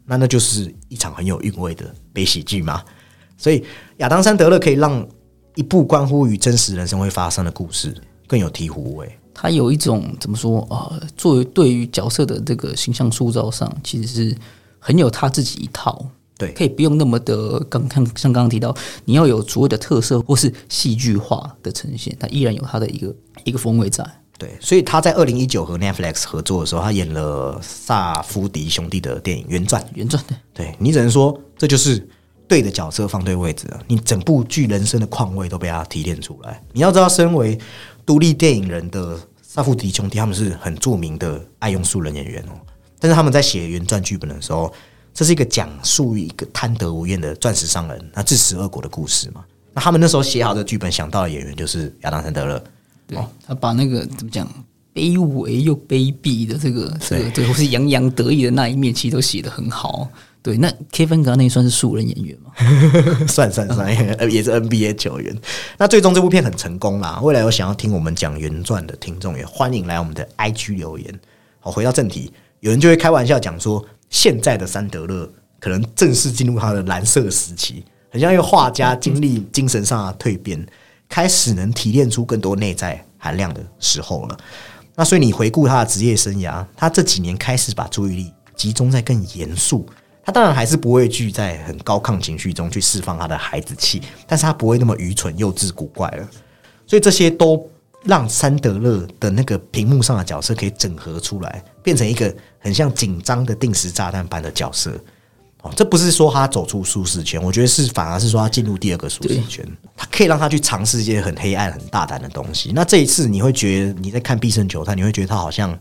那那就是一场很有韵味的悲喜剧嘛。所以，亚当·山德勒可以让一部关乎于真实人生会发生的故事更有醍醐味。他有一种怎么说啊、作为对于角色的这个形象塑造上，其实是很有他自己一套。对可以不用那么的刚刚像刚刚提到，你要有所谓的特色或是戏剧化的呈现，它依然有它的一个一个风味在。对，所以他在二零一九和 Netflix 合作的时候，他演了萨夫迪兄弟的电影原传。原传的对你只能说，这就是对的角色放对位置了。你整部剧人生的况味都被他提炼出来。你要知道，身为独立电影人的萨夫迪兄弟，他们是很著名的爱用素人演员哦。但是他们在写原传剧本的时候，这是一个讲述一个贪得无厌的钻石商人，那自食恶果的故事嘛。那他们那时候写好的剧本，想到的演员就是亚当·山德勒。对，他把那个怎么讲，卑微又卑鄙的这个这个对，或是洋洋得意的那一面，其实都写得很好。对，那 Kevin Garnett 算是素人演员吗？算算算，也是 NBA 球员。那最终这部片很成功啦。未来有想要听我们讲原传的听众，也欢迎来我们的 IG 留言。好，回到正题，有人就会开玩笑讲说，现在的三德勒可能正式进入他的蓝色时期，很像一个画家经历精神上的蜕变，开始能提炼出更多内在含量的时候了。那所以你回顾他的职业生涯，他这几年开始把注意力集中在更严肃。他当然还是不畏惧在很高亢情绪中去释放他的孩子气，但是他不会那么愚蠢、幼稚、古怪了。所以这些都让三德勒的那个屏幕上的角色可以整合出来，变成一个很像紧张的定时炸弹般的角色。哦，这不是说他走出舒适圈，我觉得是反而是说他进入第二个舒适圈。他可以让他去尝试一些很黑暗、很大胆的东西。那这一次你会觉得你在看《必胜球探》，你会觉得他好像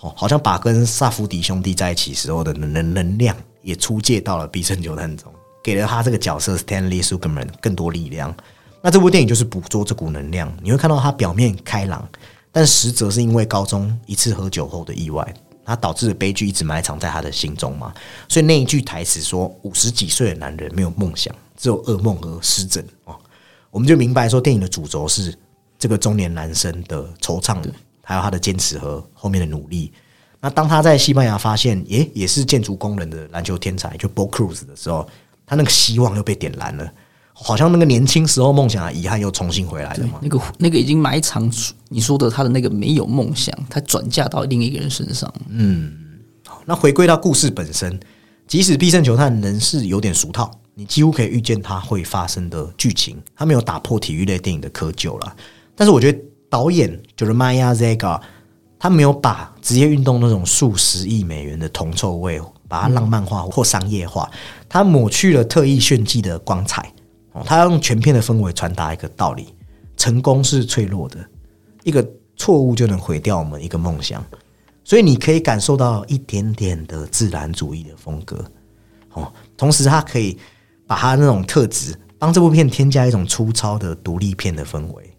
哦，好像把跟萨福迪兄弟在一起时候的能能量。也出借到了《必胜球探》中，给了他这个角色 Stanley Sugerman 更多力量。那这部电影就是捕捉这股能量。你会看到他表面开朗，但实则是因为高中一次喝酒后的意外，他导致的悲剧一直埋藏在他的心中嘛。所以那一句台词说：“五十几岁的男人没有梦想，只有噩梦和失枕。”哦，我们就明白说，电影的主轴是这个中年男生的惆怅，还有他的坚持和后面的努力。那当他在西班牙发现，耶，也是建筑工人的篮球天才，就 Bo Cruz 的时候，他那个希望又被点燃了，好像那个年轻时候梦想的遗憾又重新回来了嘛。那个那个已经埋藏，你说的他的那个没有梦想，他转嫁到另一个人身上。嗯，好，那回归到故事本身，即使必胜球探仍是有点俗套，你几乎可以预见它会发生的剧情，他没有打破体育类电影的窠臼了。但是我觉得导演就是 Maya Zaga。他没有把职业运动那种数十亿美元的铜臭味，把它浪漫化或商业化，他抹去了特意炫技的光彩。哦，他要用全片的氛围传达一个道理：成功是脆弱的，一个错误就能毁掉我们一个梦想。所以你可以感受到一点点的自然主义的风格。哦，同时他可以把他那种特质帮这部片添加一种粗糙的独立片的氛围。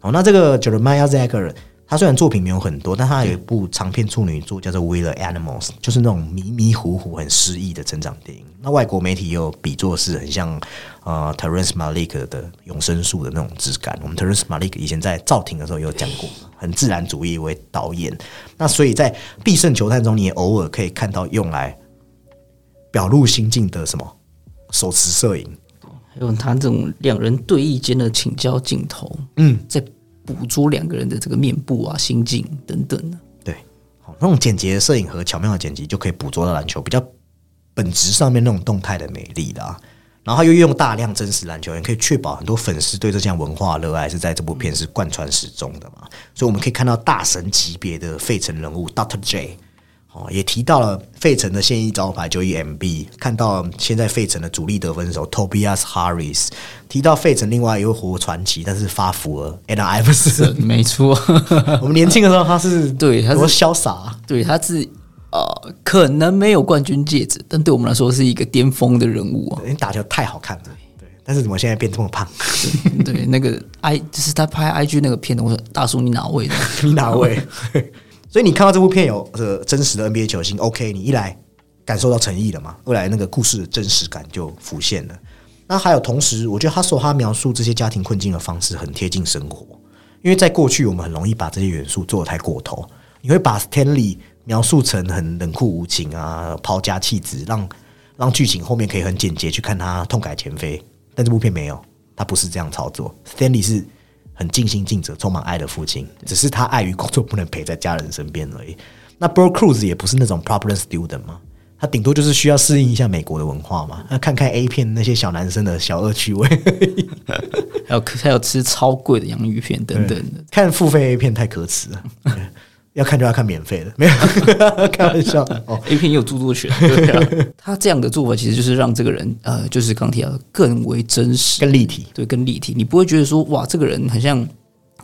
哦，那这个 Jeremiah Zager。他虽然作品没有很多，但他有一部长篇处女作叫做《We the Animals》，就是那种迷迷糊糊、很诗意的成长电影。那外国媒体也有比作是很像呃 Terence Malick 的《永生树》的那种质感。我们 Terence Malick 以前在赵婷的时候有讲过，很自然主义为导演。那所以在《必胜球探》中，你也偶尔可以看到用来表露心境的什么手持摄影，还有他这种两人对弈间的请教镜头。嗯，在。捕捉两个人的这个面部啊、心境等等的，对，好那种简洁的摄影和巧妙的剪辑，就可以捕捉到篮球比较本质上面那种动态的美丽的。然后他又用大量真实篮球员，可以确保很多粉丝对这项文化热爱是在这部片是贯穿始终的嘛。所以我们可以看到大神级别的费城人物 Doctor J。哦，也提到了费城的现役招牌就一 MB，看到现在费城的主力得分手 Tobias Harris，提到费城另外一位活传奇，但是发福了 a n d I 不是没错，我们年轻的时候他是对他多潇洒，对他是呃可能没有冠军戒指，但对我们来说是一个巅峰的人物啊，你打球太好看了，对，但是怎么现在变这么胖？对，那个 I 就是他拍 IG 那个片的，我说大叔你哪位的？你哪位？所以你看到这部片有呃真实的 NBA 球星，OK，你一来感受到诚意了嘛？二来那个故事的真实感就浮现了。那还有同时，我觉得他说他描述这些家庭困境的方式很贴近生活，因为在过去我们很容易把这些元素做的太过头。你会把 Stanley 描述成很冷酷无情啊，抛家弃子，让让剧情后面可以很简洁去看他痛改前非。但这部片没有，他不是这样操作。Stanley 是。很尽心尽责、充满爱的父亲，只是他碍于工作不能陪在家人身边而已。那 Bro Cruz 也不是那种 problem student 嘛，他顶多就是需要适应一下美国的文化嘛，那看看 A 片那些小男生的小恶趣味，还有还有吃超贵的洋芋片等等的，看付费 A 片太可耻了。要看就要看免费的，没有 开玩笑。哦，A 片也有著作权。对 他这样的做法其实就是让这个人呃，就是刚提到更为真实、更立体，对，更立体。你不会觉得说哇，这个人很像，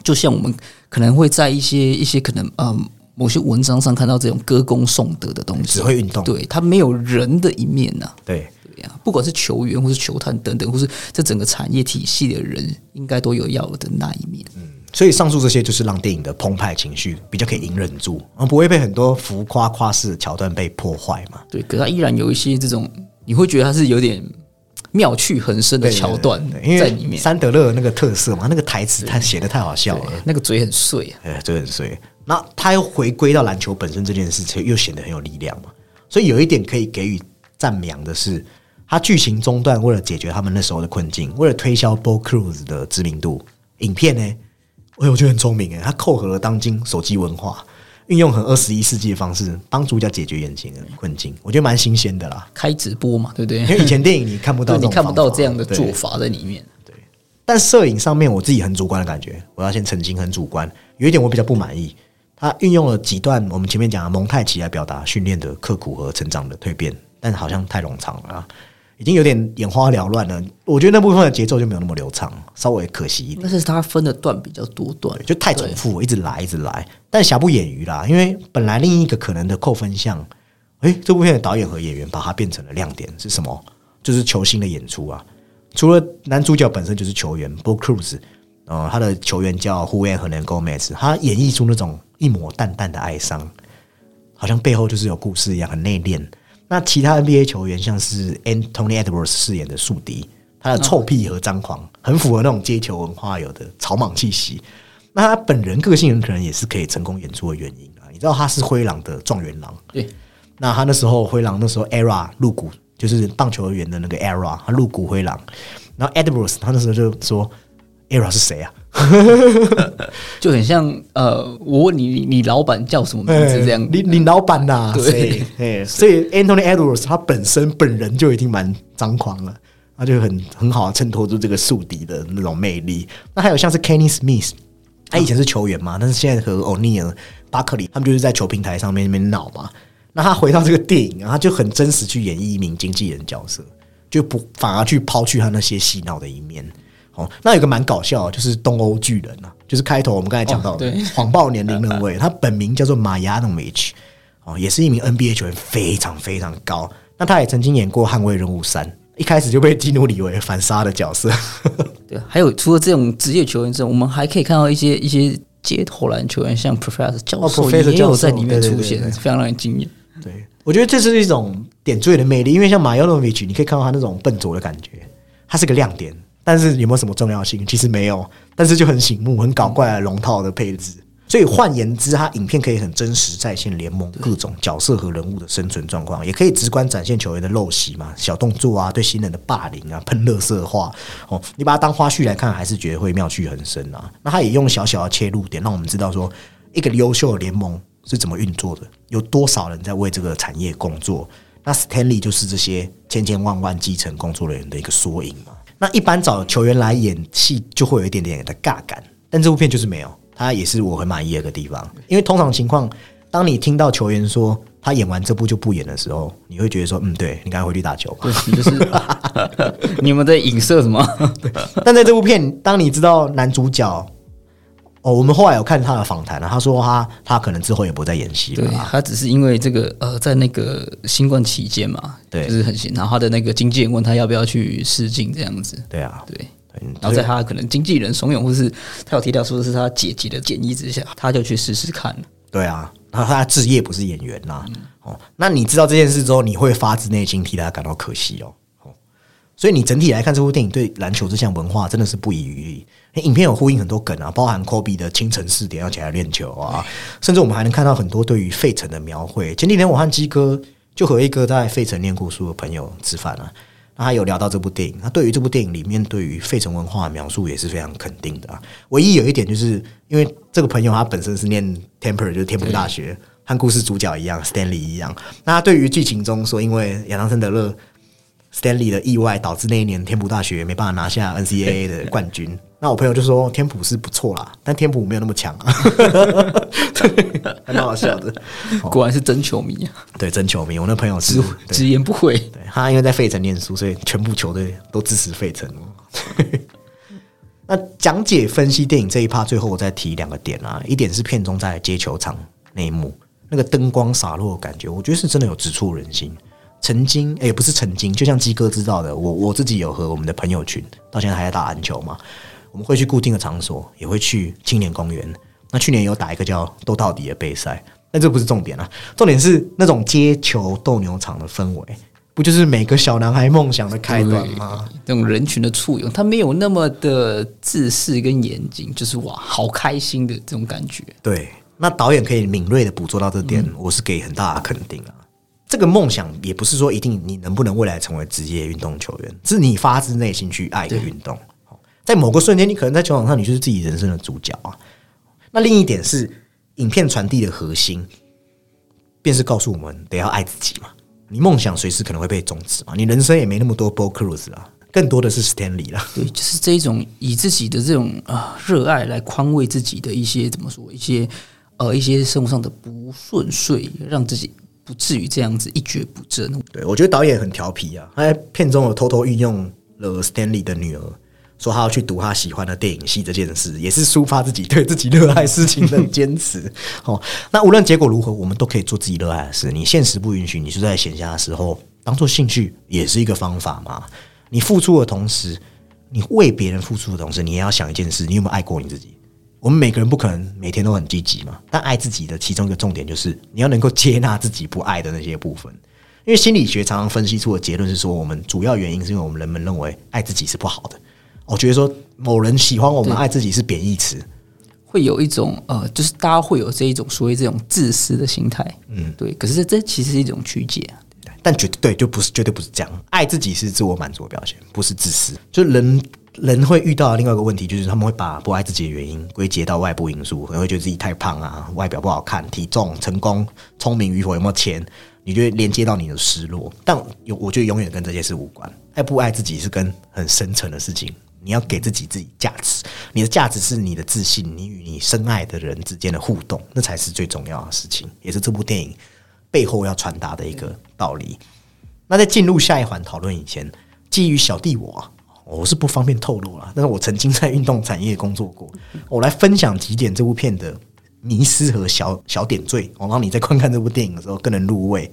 就像我们可能会在一些一些可能呃某些文章上看到这种歌功颂德的东西，只会运动，对他没有人的一面呐、对，对呀、不管是球员或是球探等等，或是这整个产业体系的人，应该都有要的那一面。所以上述这些就是让电影的澎湃情绪比较可以隐忍住，而不会被很多浮夸夸饰的桥段被破坏嘛。对，可它依然有一些这种，你会觉得它是有点妙趣横生的对桥段因为在里面。三德勒有那个特色嘛，那个台词他写的太好笑了，那个嘴很碎啊，哎，嘴很碎。那他又回归到篮球本身这件事情，又显得很有力量嘛。所以有一点可以给予赞扬的是，他剧情中段为了解决他们那时候的困境，为了推销 Bo Cruz 的知名度，影片呢，哎，我觉得很聪明哎，他扣合了当今手机文化，运用很二十一世纪的方式帮助家解决眼前的困境，我觉得蛮新鲜的啦。开直播嘛，对不对？因为以前电影你看不到 你看不到这样的做法在里面。对但摄影上面我自己很主观的感觉，我要先澄清很主观。有一点我比较不满意，他运用了几段我们前面讲的蒙太奇来表达训练的刻苦和成长的蜕变，但好像太冗长了啊，已经有点眼花缭乱了。我觉得那部分的节奏就没有那么流畅，稍微可惜一点。但是它分的段比较多段，就太重复，一直来，一直来，但瑕不掩瑜啦。因为本来另一个可能的扣分项，诶，这部片的导演和演员把它变成了亮点是什么？就是球星的演出啊。除了男主角本身就是球员 Bo Cruz，呃，他的球员叫 Juan h e n a n Gomez，他演绎出那种一抹淡淡的哀伤，好像背后就是有故事一样，很内敛。那其他 NBA 球员像是 Anthony Edwards 饰演的宿敌，他的臭屁和张狂，很符合那种街球文化有的草莽气息。那他本人个性可能也是可以成功演出的原因啊。你知道他是灰狼的状元郎，对，那他那时候灰狼那时候 era 入股就是棒球员的那个 era，他入股灰狼。然后 Edwards 他那时候就说 era 是谁啊？就很像呃，我问你，你你老板叫什么名字这样？你你老板呐、对 所以 Anthony Edwards 他本身本人就已经蛮张狂了，他就很很好地衬托出这个宿敌的那种魅力。那还有像是 Kenny Smith，他以前是球员嘛，但是现在和 O'Neal、巴克利他们就是在球平台上面那边闹嘛。那他回到这个电影啊，他就很真实去演绎一名经纪人角色，就不反而去抛去他那些嬉闹的一面。哦，那有个蛮搞笑，就是东欧巨人啊，就是开头我们刚才讲到的谎报年龄那位，他本名叫做马亚诺维奇，哦，也是一名 NBA 球员，非常非常高。那他也曾经演过《捍卫任务三》，一开始就被基努里维反杀的角色。对，还有除了这种职业球员之外，我们还可以看到一些一些街头篮球员，像 Professor 教哦授也有在里面出现，非常让人惊艳。对，我觉得这是一种点缀的魅力，因为像马亚诺维奇，你可以看到他那种笨拙的感觉，他是个亮点，但是有没有什么重要性？其实没有，但是就很醒目、很搞怪的龙套的配置。所以换言之，它影片可以很真实再现联盟各种角色和人物的生存状况，也可以直观展现球员的陋习嘛，小动作啊，对新人的霸凌啊，喷乐色话哦，你把它当花絮来看，还是觉得会妙趣横生啊。那他也用小小的切入点，让我们知道说一个优秀的联盟是怎么运作的，有多少人在为这个产业工作。那 Stanley 就是这些千千万万基层工作人员的一个缩影嘛。那一般找球员来演戏，就会有一点点的尬感，但这部片就是没有，它也是我很满意的一个地方。因为通常情况，当你听到球员说他演完这部就不演的时候，你会觉得说，嗯，对你赶快回去打球吧。就是 你们在影射什么？但在这部片，当你知道男主角，哦，我们后来有看他的访谈啊，他说他他可能之后也不再演戏了对。他只是因为这个呃，在那个新冠期间嘛，对就是很闲，然后他的那个经纪人问他要不要去试镜这样子，对啊，对。然后在他可能经纪人怂恿，或是他有提到说是他姐姐的建议之下，他就去试试看了。对啊，他他职业不是演员呐、哦，那你知道这件事之后，你会发自内心替他感到可惜哦。哦，所以你整体来看，这部电影对篮球这项文化真的是不遗余力。影片有呼应很多梗啊，包含科比的清晨四点要起来练球啊，甚至我们还能看到很多对于费城的描绘。前几天我和鸡哥就和一个在费城念过书的朋友吃饭啊，那他有聊到这部电影，他对于这部电影里面对于费城文化的描述也是非常肯定的啊。唯一有一点就是因为这个朋友他本身是念 Temper，就是天普大学，和故事主角一样，Stanley 一样。那他对于剧情中说，因为亚当森德勒 Stanley 的意外导致那一年天普大学没办法拿下 NCAA 的冠军。那我朋友就说天普是不错啦，但天普没有那么强啊，对，还蛮好笑的。果然是真球迷啊，对，真球迷，我那朋友是直直言不讳。对他因为在费城念书，所以全部球队都支持费城。那讲解分析电影这一趴，最后我再提两个点啊，一点是片中在接球场那一幕，那个灯光洒落的感觉，我觉得是真的有直触人心。曾经，也不是曾经，就像鸡哥知道的，我我自己有和我们的朋友群到现在还在打篮球嘛，我们会去固定的场所，也会去青年公园。那去年有打一个叫“斗到底”的杯赛，但这不是重点啊，重点是那种街球斗牛场的氛围，不就是每个小男孩梦想的开端吗？那种人群的簇拥，他没有那么的自私跟严谨，就是哇，好开心的这种感觉。对，那导演可以敏锐的捕捉到这点，我是给很大的肯定啊。这个梦想也不是说一定你能不能未来成为职业运动球员，是你发自内心去爱一个运动。在某个瞬间，你可能在球场上，你就是自己人生的主角啊。那另一点是，影片传递的核心，便是告诉我们得要爱自己嘛。你梦想随时可能会被终止嘛，你人生也没那么多 Bo Cruz 啊，更多的是 Stanley 了。对，就是这一种以自己的这种啊热爱来宽慰自己的一些怎么说，一些呃一些生活上的不顺遂，让自己。不至于这样子一蹶不振。对我觉得导演很调皮啊，他在片中有偷偷运用了 Stanley 的女儿，说他要去读他喜欢的电影系这件事，也是抒发自己对自己热爱事情的坚持。哦，那无论结果如何，我们都可以做自己热爱的事。你现实不允许，你是在闲暇的时候当做兴趣，也是一个方法嘛。你付出的同时，你为别人付出的同时，你也要想一件事：你有没有爱过你自己？我们每个人不可能每天都很积极嘛，但爱自己的其中一个重点就是你要能够接纳自己不爱的那些部分。因为心理学常常分析出的结论是说，我们主要原因是因为我们人们认为爱自己是不好的。我觉得说某人喜欢我们爱自己是贬义词，会有一种呃，就是大家会有这一种所谓这种自私的心态。嗯，对。可是这其实是一种曲解，但绝对就不是绝对不是这样。爱自己是自我满足的表现，不是自私。就人。人会遇到另外一个问题，就是他们会把不爱自己的原因归结到外部因素，可能会觉得自己太胖啊，外表不好看，体重、成功、聪明与否、有没有钱，你就会连接到你的失落。但有，我觉得永远跟这些事无关。爱不爱自己是跟很深层的事情。你要给自己自己价值，你的价值是你的自信，你与你深爱的人之间的互动，那才是最重要的事情，也是这部电影背后要传达的一个道理。那在进入下一环讨论以前，基于小弟我。我是不方便透露了，但是我曾经在运动产业工作过，我来分享几点这部片的迷失和小小点缀，我让你在观看这部电影的时候更能入味。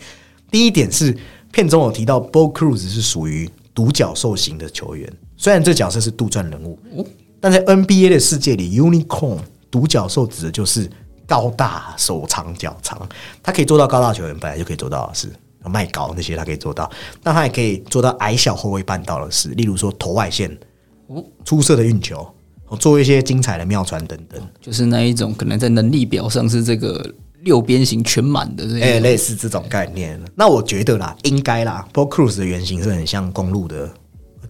第一点是片中有提到，Bo Cruz 是属于独角兽型的球员，虽然这角色是杜撰人物，但在 NBA 的世界里，Unicorn 独角兽指的就是高大、手长脚长，他可以做到高大球员本来就可以做到的事。卖高那些他可以做到，那他也可以做到矮小后卫办到的事，例如说投外线，出色的运球，做一些精彩的妙传等等，就是那一种可能在能力表上是这个六边形全满的，哎，类似这种概念。那我觉得啦，应该啦 p o Cruz 的原型是很像公路的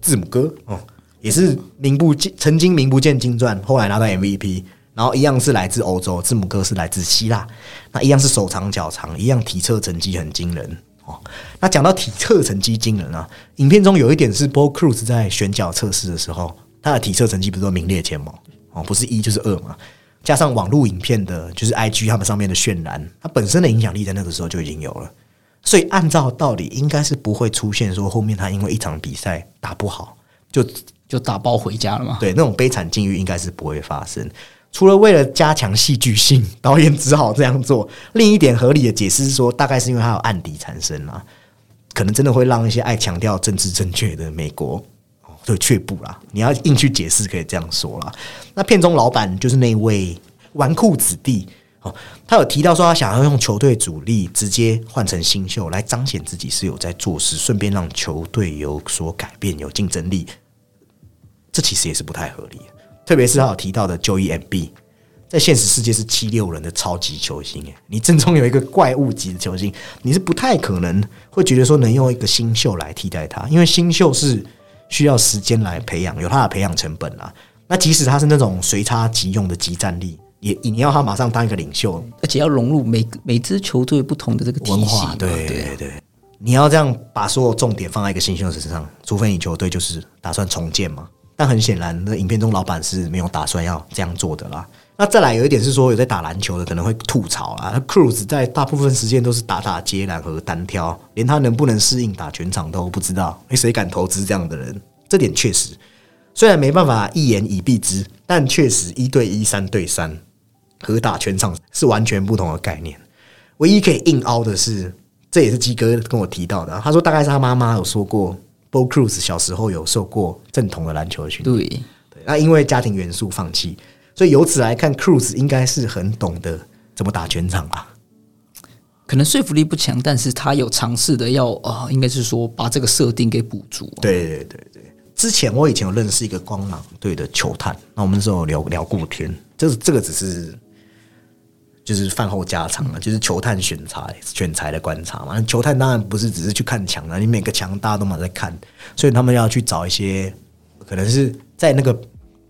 字母哥哦，也是名不见曾经名不见经传，后来拿到 MVP，然后一样是来自欧洲，字母哥是来自希腊，那一样是手长脚长，一样体测成绩很惊人。哦，那讲到体测成绩惊人啊！影片中有一点是 Bo Cruz 在选角测试的时候，他的体测成绩不是说名列前茅哦，不是一就是二嘛。加上网络影片的，就是 IG 他们上面的渲染，它本身的影响力在那个时候就已经有了。所以按照道理，应该是不会出现说后面他因为一场比赛打不好，就就打包回家了嘛？对，那种悲惨境遇应该是不会发生。除了为了加强戏剧性，导演只好这样做。另一点合理的解释是说，大概是因为他有案底产生啊，可能真的会让一些爱强调政治正确的美国就却步啦。你要硬去解释，可以这样说啦。那片中老板就是那位纨绔子弟哦，他有提到说他想要用球队主力直接换成新秀，来彰显自己是有在做事，顺便让球队有所改变、有竞争力。这其实也是不太合理的。特别是他有提到的 Joey M B，在现实世界是七六人的超级球星诶，你正中有一个怪物级的球星，你是不太可能会觉得说能用一个新秀来替代他，因为新秀是需要时间来培养，有他的培养成本啊。那即使他是那种随插即用的集战力，也你要他马上当一个领袖，而且要融入每每支球队不同的这个文化，对对对，你要这样把所有重点放在一个新秀身上，除非你球队就是打算重建嘛。但很显然，那影片中老板是没有打算要这样做的啦。那再来有一点是说，有在打篮球的可能会吐槽啊，Cruz 在大部分时间都是打打接篮和单挑，连他能不能适应打全场都不知道。诶，谁敢投资这样的人？这点确实，虽然没办法一言以蔽之，但确实一对一、三对三和打全场是完全不同的概念。唯一可以硬凹的是，这也是鸡哥跟我提到的。他说大概是他妈妈有说过 Cruz 小时候有受过正统的篮球的训练，对，对，那因为家庭元素放弃，所以由此来看，Cruz 应该是很懂得怎么打全场吧。可能说服力不强，但是他有尝试的要呃，应该是说把这个设定给补足。对对对对，之前我以前有认识一个光芒队的球探，那我们那时候有聊聊过天，就是这个只是就是饭后家常了，就是球探选材选材的观察嘛。球探当然不是只是去看墙了，你每个墙大家都嘛在看，所以他们要去找一些可能是在那个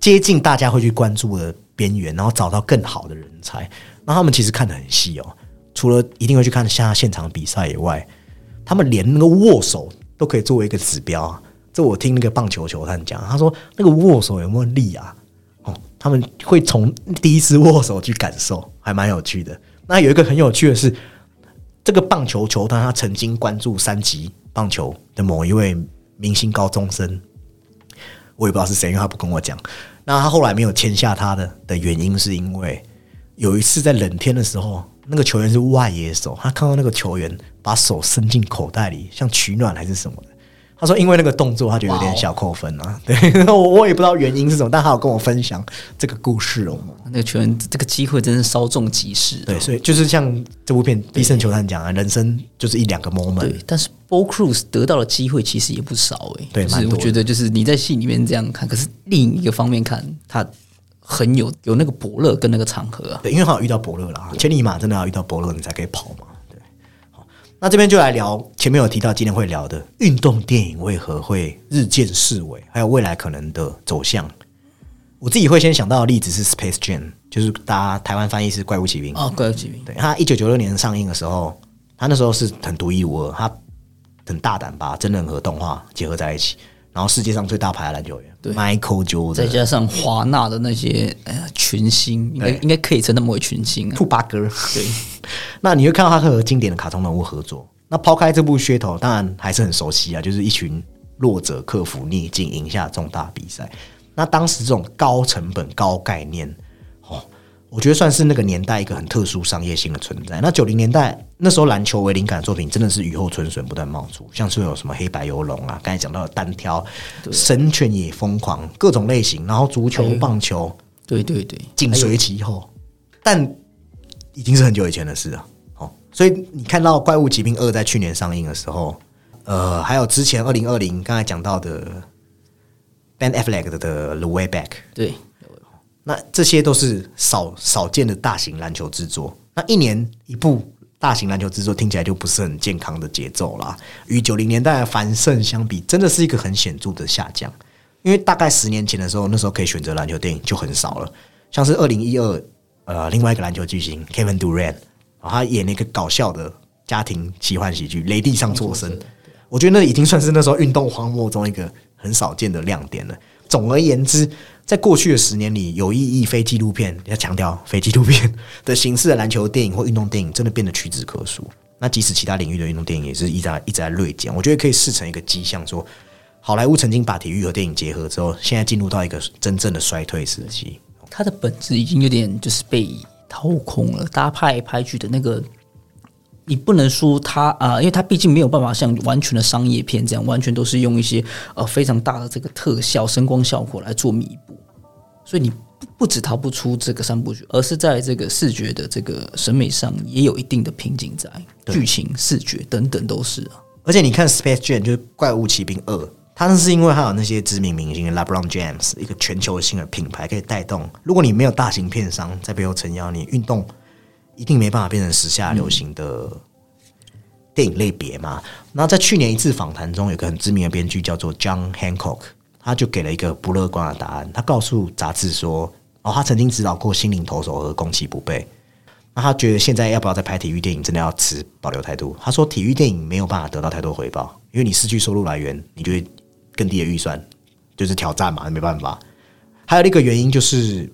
接近大家会去关注的边缘，然后找到更好的人才。那他们其实看得很细哦，除了一定会去看下现场比赛以外，他们连那个握手都可以作为一个指标啊。这我听那个棒球球探讲，他说那个握手有没有力啊？他们会从第一次握手去感受，还蛮有趣的。那有一个很有趣的是，这个棒球球探他曾经关注三级棒球的某一位明星高中生，我也不知道是谁，因为他不跟我讲。那他后来没有签下他的的原因，是因为有一次在冷天的时候，那个球员是外野手，他看到那个球员把手伸进口袋里，像取暖还是什么的。他说：“因为那个动作，他觉得有点小扣分啊。对，我我也不知道原因是什么，但他有跟我分享这个故事哦。那个球员这个机会真是稍纵即逝。对，所以就是像这部片《必胜球探》讲啊，人生就是一两个 moment。对，但是 b o Cruz 得到的机会其实也不少诶、对是我觉得就是你在戏里面这样看，可是另一个方面看，他很有有那个伯乐跟那个场合啊。对，因为他有遇到伯乐了啊，千里马真的要遇到伯乐，你才可以跑嘛。那这边就来聊前面有提到今天会聊的运动电影为何会日渐式微，还有未来可能的走向。我自己会先想到的例子是 Space Jam，就是大家台湾翻译是怪物骑兵。哦，怪物骑兵，对，他一九九六年上映的时候，他那时候是很独一无二，他很大胆把真人和动画结合在一起，然后世界上最大牌的篮球员对 Michael Jordan，再加上华纳的那些呃群星，应该应该可以称他们为群星啊。兔八哥。对，那你会看到他和经典的卡通人物合作。那抛开这部噱头，当然还是很熟悉啊，就是一群弱者克服逆境，赢下重大比赛。那当时这种高成本、高概念，哦，我觉得算是那个年代一个很特殊商业性的存在。那九零年代那时候篮球为灵感的作品真的是雨后春笋不断冒出，像是有什么黑白游龙啊，刚才讲到的单挑、神犬也疯狂，各种类型，然后足球、棒球，对对对，紧随其后，但已经是很久以前的事了。哦，所以你看到《怪物骑兵二》在去年上映的时候，呃，还有之前二零二零刚才讲到的 Ben Affleck 的的《The Way Back》，对那这些都是少少见的大型篮球制作。那一年一部大型篮球制作，听起来就不是很健康的节奏啦。与九零年代的繁盛相比，真的是一个很显著的下降。因为大概十年前的时候，那时候可以选择篮球电影就很少了，像是二零一二，呃，另外一个篮球巨星 Kevin Durant，他演了一个搞笑的家庭奇幻喜剧《雷地上错身》，我觉得那已经算是那时候运动荒漠中一个很少见的亮点了。总而言之，在过去的十年里，有意义非纪录片要强调非纪录片的形式的篮球电影或运动电影，真的变得屈指可数。那即使其他领域的运动电影也是一直在一直在锐减，我觉得可以视成一个迹象，说好莱坞曾经把体育和电影结合之后，现在进入到一个真正的衰退时期。它的本质已经有点就是被掏空了，大家拍来拍去的那个，你不能说它啊、因为它毕竟没有办法像完全的商业片这样，完全都是用一些呃非常大的这个特效、声光效果来做弥补，所以你不不只逃不出这个三部曲，而是在这个视觉的这个审美上也有一定的瓶颈在，剧情、视觉等等都是啊。而且你看《Space Jam》就是《怪物骑兵二》，它是因为它有那些知名明星 LeBron James 一个全球性的品牌可以带动。如果你没有大型片商在背后撑腰，你运动一定没办法变成时下流行的电影类别嘛。那在去年一次访谈中，有个很知名的编剧叫做 John Hancock，他就给了一个不乐观的答案。他告诉杂志说：“哦，他曾经指导过《心灵投手》和《攻其不备》。”那他觉得现在要不要再拍体育电影，真的要持保留态度。他说，体育电影没有办法得到太多回报，因为你失去收入来源，你就会更低的预算，就是挑战嘛，没办法。还有一个原因就是，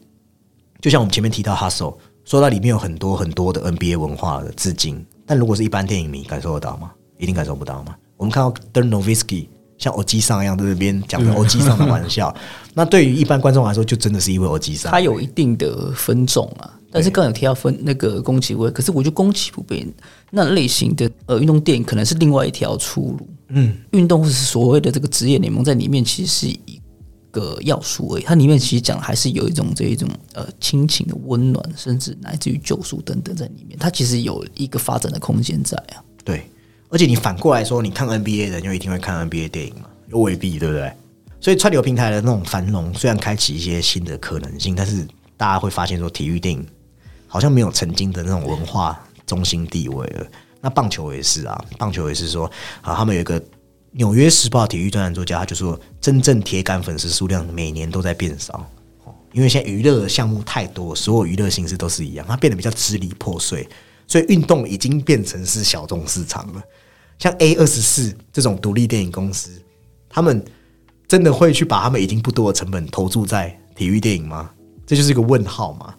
就像我们前面提到《Hustle》，说到里面有很多很多的 NBA 文化的致敬，但如果是一般电影迷感受得到吗？一定感受不到嘛。我们看到 d e r n o v i s k y 像欧基上一样在那边讲着欧基上的玩笑，那对于一般观众来说，就真的是因为欧基上。它有一定的分众啊，但是刚有提到分那个宫崎骏，可是我觉得宫崎骏那类型的呃运动电影可能是另外一条出路。嗯，运动或是所谓的这个职业联盟在里面其实是一个要素而已，它里面其实讲还是有一种这一种呃亲情的温暖，甚至乃至于救赎等等在里面，它其实有一个发展的空间在啊。对，而且你反过来说，你看 NBA 的，就一定会看 NBA 电影嘛？又未必，对不对？所以串流平台的那种繁荣，虽然开启一些新的可能性，但是大家会发现说，体育电影好像没有曾经的那种文化中心地位了。那棒球也是啊，棒球也是说啊，他们有一个《纽约时报》体育专栏作家，他就说，真正铁杆粉丝数量每年都在变少，因为现在娱乐项目太多，所有娱乐形式都是一样，它变得比较支离破碎，所以运动已经变成是小众市场了。像 A 二十四这种独立电影公司，他们。真的会去把他们已经不多的成本投注在体育电影吗？这就是一个问号嘛。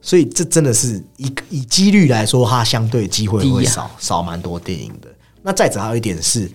所以这真的是以以几率来说，它相对机会会少少蛮多电影的。那再者还有一点是，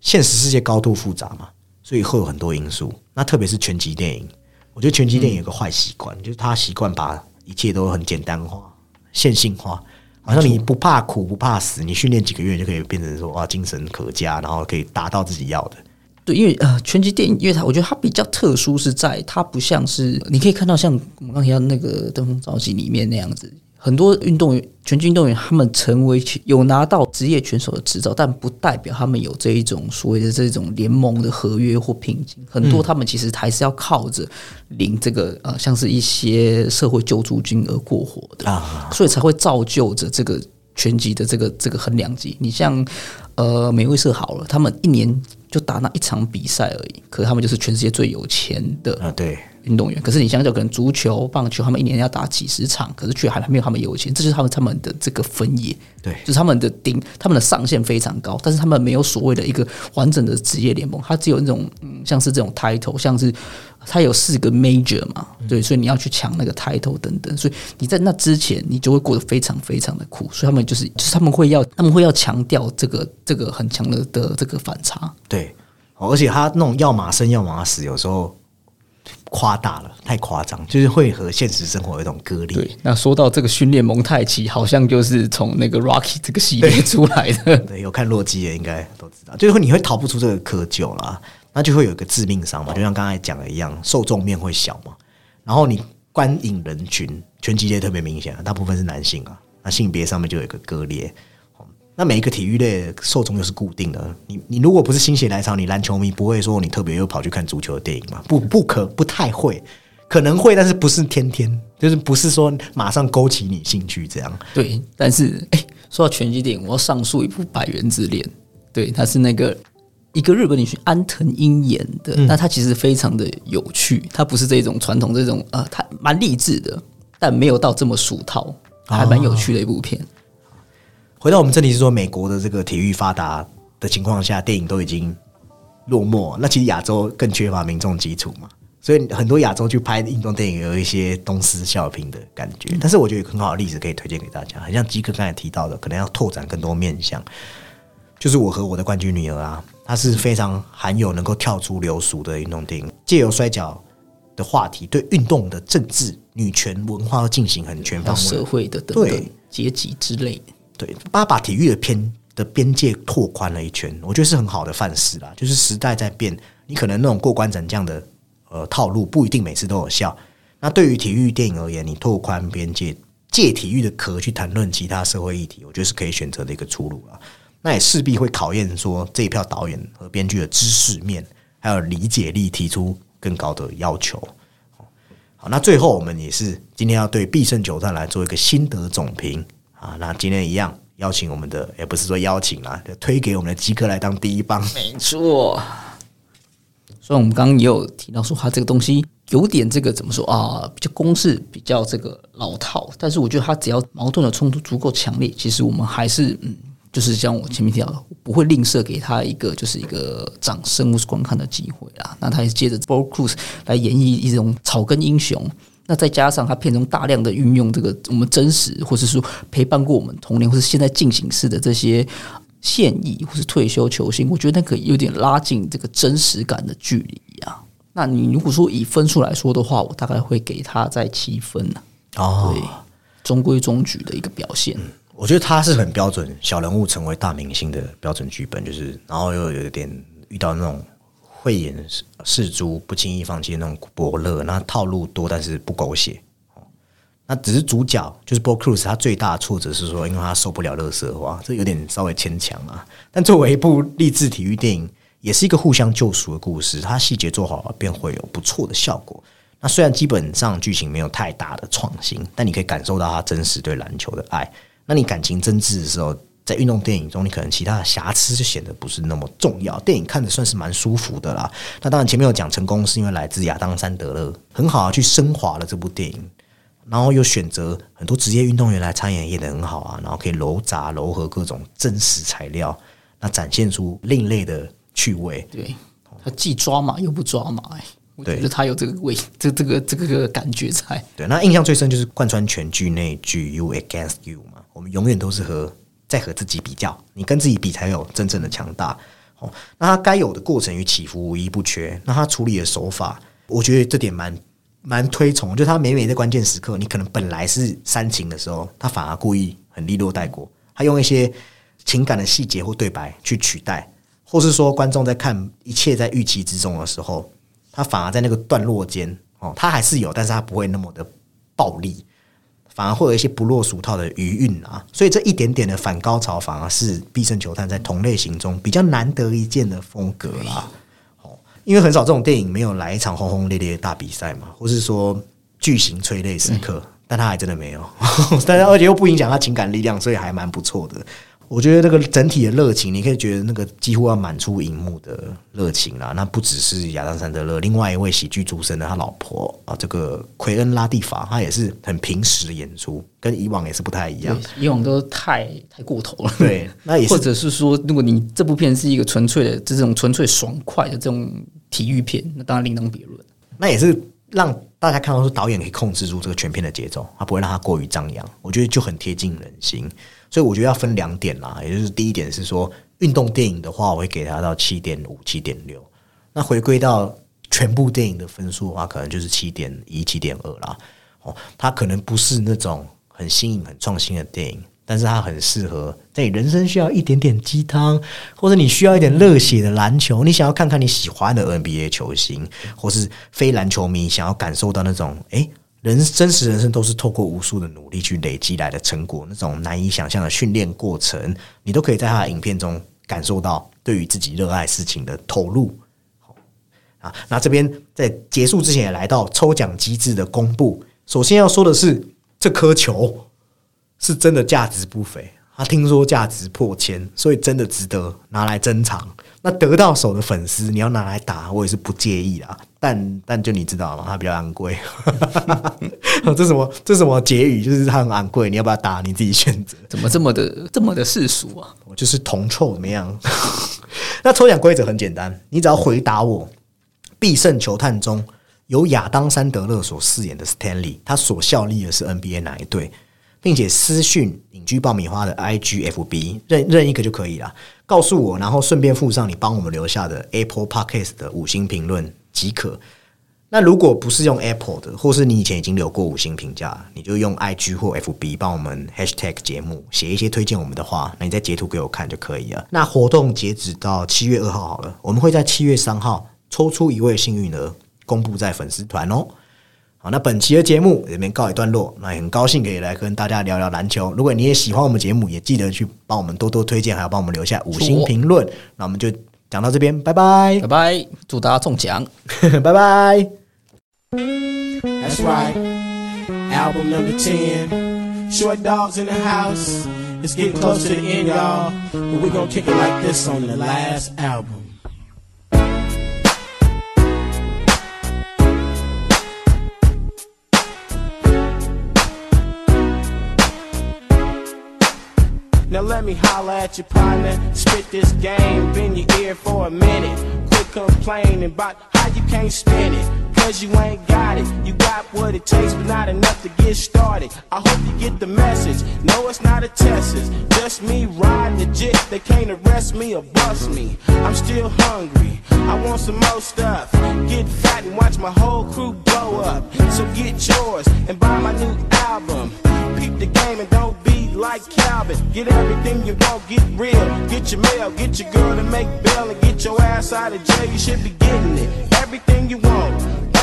现实世界高度复杂嘛，所以会有很多因素。那特别是拳击电影，我觉得拳击电影有个坏习惯，就是他习惯把一切都很简单化、线性化，好像你不怕苦不怕死，你训练几个月就可以变成说啊精神可嘉，然后可以达到自己要的。对，因为呃，拳击电影，因为它我觉得它比较特殊，是在它不像是你可以看到像我们刚提到那个《登峰造极》里面那样子，很多运动员、拳击运动员他们成为有拿到职业拳手的执照，但不代表他们有这一种所谓的这种联盟的合约或聘金。很多他们其实还是要靠着领这个呃，像是一些社会救助金而过活的啊，所以才会造就着这个拳击的这个这个衡量级。你像呃美卫社好了，他们一年。就打那一场比赛而已，可是他们就是全世界最有钱的啊，对运动员。可是你相较可能足球、棒球，他们一年要打几十场，可是却还没有他们有钱，这就是他们他们的这个分野。对，就是他们的顶，他们的上限非常高，但是他们没有所谓的一个完整的职业联盟，它只有那种嗯，像是这种 title，像是。它有四个 major 嘛，对，所以你要去抢那个 title 等等，所以你在那之前，你就会过得非常非常的苦。所以他们就是，就是他们会要，他们会要强调这个这个很强的的这个反差。对，而且他那种要马生要马死，有时候夸大了，太夸张，就是会和现实生活有一种割裂。对，那说到这个训练蒙太奇，好像就是从那个 Rocky 这个系列出来的。对，有看洛基的应该都知道，就是你会逃不出这个窠臼啦。那就会有一个致命伤嘛，就像刚才讲的一样，受众面会小嘛。然后你观影人群，拳击类特别明显，大部分是男性啊，那性别上面就有一个割裂。那每一个体育类受众又是固定的，你你如果不是心血来潮，你篮球迷不会说你特别又跑去看足球的电影嘛？不不可不太会，可能会，但是不是天天，就是不是说马上勾起你兴趣这样。对，但是哎，说到拳击电影，我要上述一部《百元之恋》，对，它是那个。一个日本女星安藤英演的，那它其实非常的有趣，它不是这种传统这种呃，它蛮励志的，但没有到这么俗套，还蛮有趣的一部片。回到我们这里是说，美国的这个体育发达的情况下，电影都已经落寞，那其实亚洲更缺乏民众基础嘛，所以很多亚洲去拍运动电影有一些东施效颦的感觉。但是我觉得有很好的例子可以推荐给大家，很像基哥刚才提到的，可能要拓展更多面向。就是我和我的冠军女儿啊，她是非常含有能够跳出流俗的运动电影，借由摔跤的话题，对运动的政治、女权、文化进行很全方位、社会的等等阶级之类。对，他把体育的偏的边界拓宽了一圈，我觉得是很好的范式啦。就是时代在变，你可能那种过关斩将的呃套路不一定每次都有效。那对于体育电影而言，你拓宽边界，借体育的壳去谈论其他社会议题，我觉得是可以选择的一个出路了。那也势必会考验说这一票导演和编剧的知识面，还有理解力，提出更高的要求。好，那最后我们也是今天要对必胜九战来做一个心得总评啊。那今天一样邀请我们的，也不是说邀请啦，推给我们的基哥来当第一棒。没错。所以我们刚刚也有提到说，他这个东西有点这个怎么说啊？比较公式，比较这个老套。但是我觉得他只要矛盾的冲突足够强烈，其实我们还是嗯。就是像我前面提到的，不会吝啬给他一个就是一个掌声或是观看的机会啦。那他也是借着 b o l Cruz 来演绎一种草根英雄。那再加上他片中大量的运用这个我们真实，或者说陪伴过我们童年或是现在进行式的这些现役或是退休球星，我觉得那可以有点拉近这个真实感的距离啊。那你如果说以分数来说的话，我大概会给他在七分呢。哦，中规中矩的一个表现。我觉得他是很标准小人物成为大明星的标准剧本，就是然后又有一点遇到那种慧眼识珠、不轻易放弃那种伯乐，那套路多但是不狗血。那只是主角就是 Bo Cruz，他最大的挫折是说，因为他受不了乐色化，这有点稍微牵强啊。但作为一部励志体育电影，也是一个互相救赎的故事，它细节做好了，便会有不错的效果。那虽然基本上剧情没有太大的创新，但你可以感受到他真实对篮球的爱。那你感情真挚的时候，在运动电影中，你可能其他的瑕疵就显得不是那么重要。电影看着算是蛮舒服的啦。那当然前面有讲成功是因为来自亚当·山德勒，很好啊，去升华了这部电影。然后又选择很多职业运动员来参演，演得很好啊。然后可以揉杂糅合各种真实材料，那展现出另类的趣味。对，他既抓马又不抓马、哎，我觉得他有这个味，这这个这个感觉在。对，那印象最深就是贯穿全剧那一句 “You against you” 嘛，我们永远都是和在和自己比较，你跟自己比才有真正的强大。哦，那他该有的过程与起伏无一不缺，那他处理的手法，我觉得这点蛮蛮推崇，就他每每在关键时刻，你可能本来是煽情的时候，他反而故意很利落带过，他用一些情感的细节或对白去取代，或是说观众在看一切在预期之中的时候，他反而在那个段落间哦，他还是有，但是他不会那么的暴力，反而会有一些不落俗套的余韵啊。所以这一点点的反高潮，反而是必胜球探在同类型中比较难得一见的风格啦。哦，因为很少这种电影没有来一场轰轰烈烈的大比赛嘛，或是说巨型催泪时刻，但他还真的没有，但是而且又不影响他情感力量，所以还蛮不错的。我觉得这个整体的热情，你可以觉得那个几乎要满出荧幕的热情啦。那不只是亚当·山德勒，另外一位喜剧主神的他老婆啊，这个奎恩·拉蒂法，他也是很平实的演出，跟以往也是不太一样。以往都太太过头了。对，那也是或者是说，如果你这部片是一个纯粹的这种纯粹爽快的这种体育片，那当然另当别论。那也是让大家看到说导演可以控制住这个全片的节奏，他不会让它过于张扬，我觉得就很贴近人心。所以我觉得要分两点啦，也就是第一点是说运动电影的话，我会给它到七点五、七点六。那回归到全部电影的分数的话，可能就是七点一、七点二啦。哦，它可能不是那种很新颖、很创新的电影，但是它很适合在你人生需要一点点鸡汤，或者你需要一点热血的篮球，你想要看看你喜欢的 NBA 球星，或是非篮球迷想要感受到那种诶人真实人生都是透过无数的努力去累积来的成果，那种难以想象的训练过程，你都可以在他的影片中感受到对于自己热爱事情的投入。啊，那这边在结束之前也来到抽奖机制的公布。首先要说的是，这颗球是真的价值不菲，他听说价值破千，所以真的值得拿来珍藏。那得到手的粉丝，你要拿来打，我也是不介意啊。但但就你知道吗？它比较昂贵。这什么这什么结语？就是它很昂贵，你要不要打？你自己选择。怎么这么的这么的世俗啊？我就是铜臭怎么样？那抽奖规则很简单，你只要回答我，《必胜球探》中由亚当·山德勒所饰演的 Stanley，他所效力的是 NBA 哪一队，并且私讯影居爆米花的 IGFB 任任一个就可以了，告诉我，然后顺便附上你帮我们留下的 Apple Podcast 的五星评论即可。那如果不是用 Apple 的，或是你以前已经留过五星评价，你就用 IG 或 FB 帮我们 Hashtag 节目写一些推荐我们的话，那你再截图给我看就可以了。那活动截止到七月二号好了，我们会在七月三号抽出一位幸运儿，公布在粉丝团哦。好，那本期的节目这边告一段落，那也很高兴可以来跟大家聊聊篮球。如果你也喜欢我们节目，也记得去帮我们多多推荐，还要帮我们留下五星评论。那我们就讲到这边，拜拜拜，拜，祝大家中奖。拜拜。That's right. Album number ten, Short dogs in the house. It's getting close to the end, y'all. But we're gonna kick it like this on the last album. Now let me holler at your partner, spit this game, bend your ear for a minute. Quit complaining about how you can't spin it. Cause you ain't got it. You got what it takes, but not enough to get started. I hope you get the message. No, it's not a test, it's just me riding the jit. They can't arrest me or bust me. I'm still hungry. I want some more stuff. Get fat and watch my whole crew blow up. So get yours and buy my new album. The game and don't be like Calvin. Get everything you want, get real. Get your mail, get your girl to make bail and get your ass out of jail. You should be getting it. Everything you want,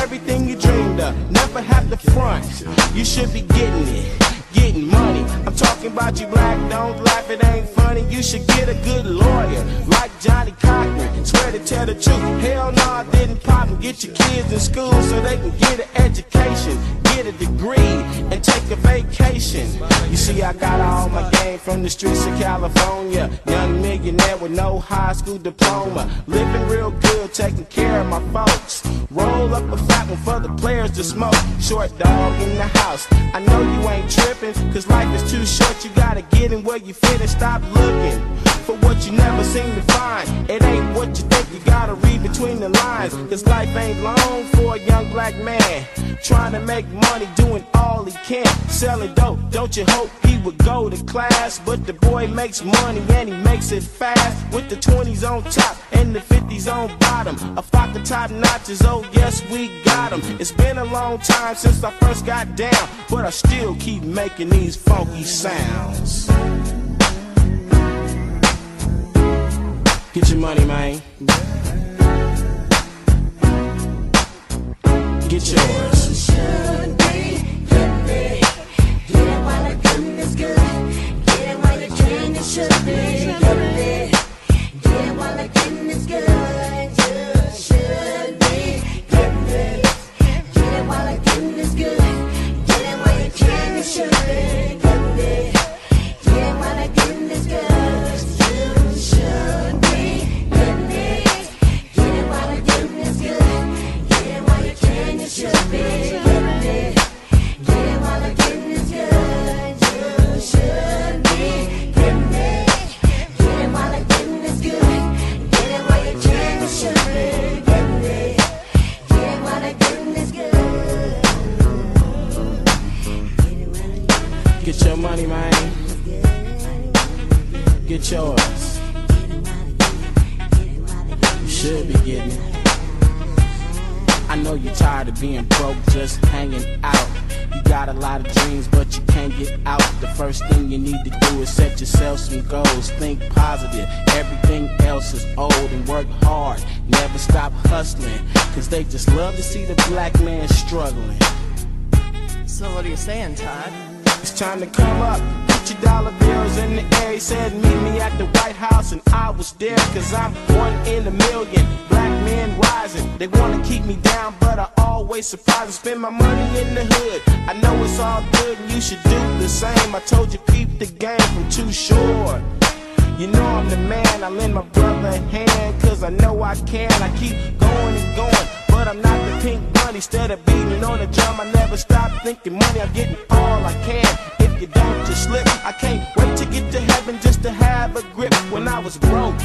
everything you dreamed of. Never have to front. You should be getting it. Getting money. I'm talking about you black, don't laugh, it ain't funny. You should get a good lawyer, like Johnny Cochran. Swear to tell the truth. Hell no, I didn't pop and get your kids in school so they can get an education get a degree and take a vacation. You see, I got all my game from the streets of California. Young millionaire with no high school diploma. Living real good, taking care of my folks. Roll up a fat one for the players to smoke. Short dog in the house. I know you ain't tripping, cause life is too short. You gotta get in where you fit and stop looking for what you never seem to find. It ain't what you think, you gotta read between the lines. Cause life ain't long for a young black man. Trying to make money, doing all he can. Selling dope, don't you hope he would go to class? But the boy makes money and he makes it fast. With the 20s on top and the 50s on bottom. A flock of top notches, oh yes, we got 'em. It's been a long time since I first got down. But I still keep making these funky sounds. Get your money, man. Get yours. should money, man. Get yours. You should be getting it. I know you're tired of being broke, just hanging out. You got a lot of dreams, but you can't get out. The first thing you need to do is set yourself some goals. Think positive. Everything else is old and work hard. Never stop hustling. Cause they just love to see the black man struggling. So what are you saying, Todd? Time to come up. Put your dollar bills in the air. He said, Meet me at the White House, and I was there. Cause I'm one in a million. Black men rising. They wanna keep me down, but I always surprise and spend my money in the hood. I know it's all good, and you should do the same. I told you, peep the game from too short. You know I'm the man, I lend my brother a hand, cause I know I can. I keep going and going, but I'm not the pink bunny. Instead of beating on the drum, I never stop thinking money. I'm getting all I can. If you don't, just slip. I can't wait to get to heaven just to have a grip. When I was broke,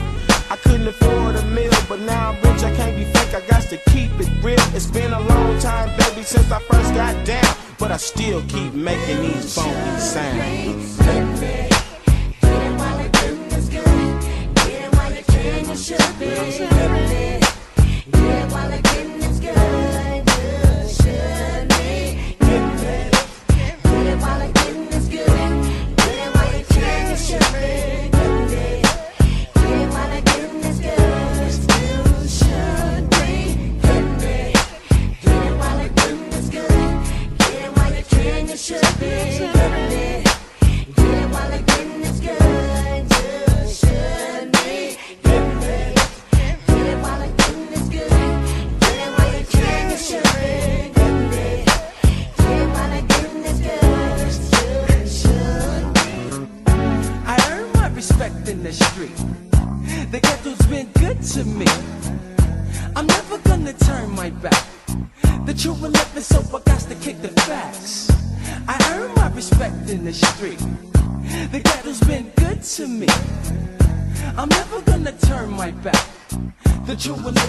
I couldn't afford a meal, but now I'm rich. I can't be fake, I got to keep it real. It's been a long time, baby, since I first got down, but I still keep making these funky sounds. Get me. you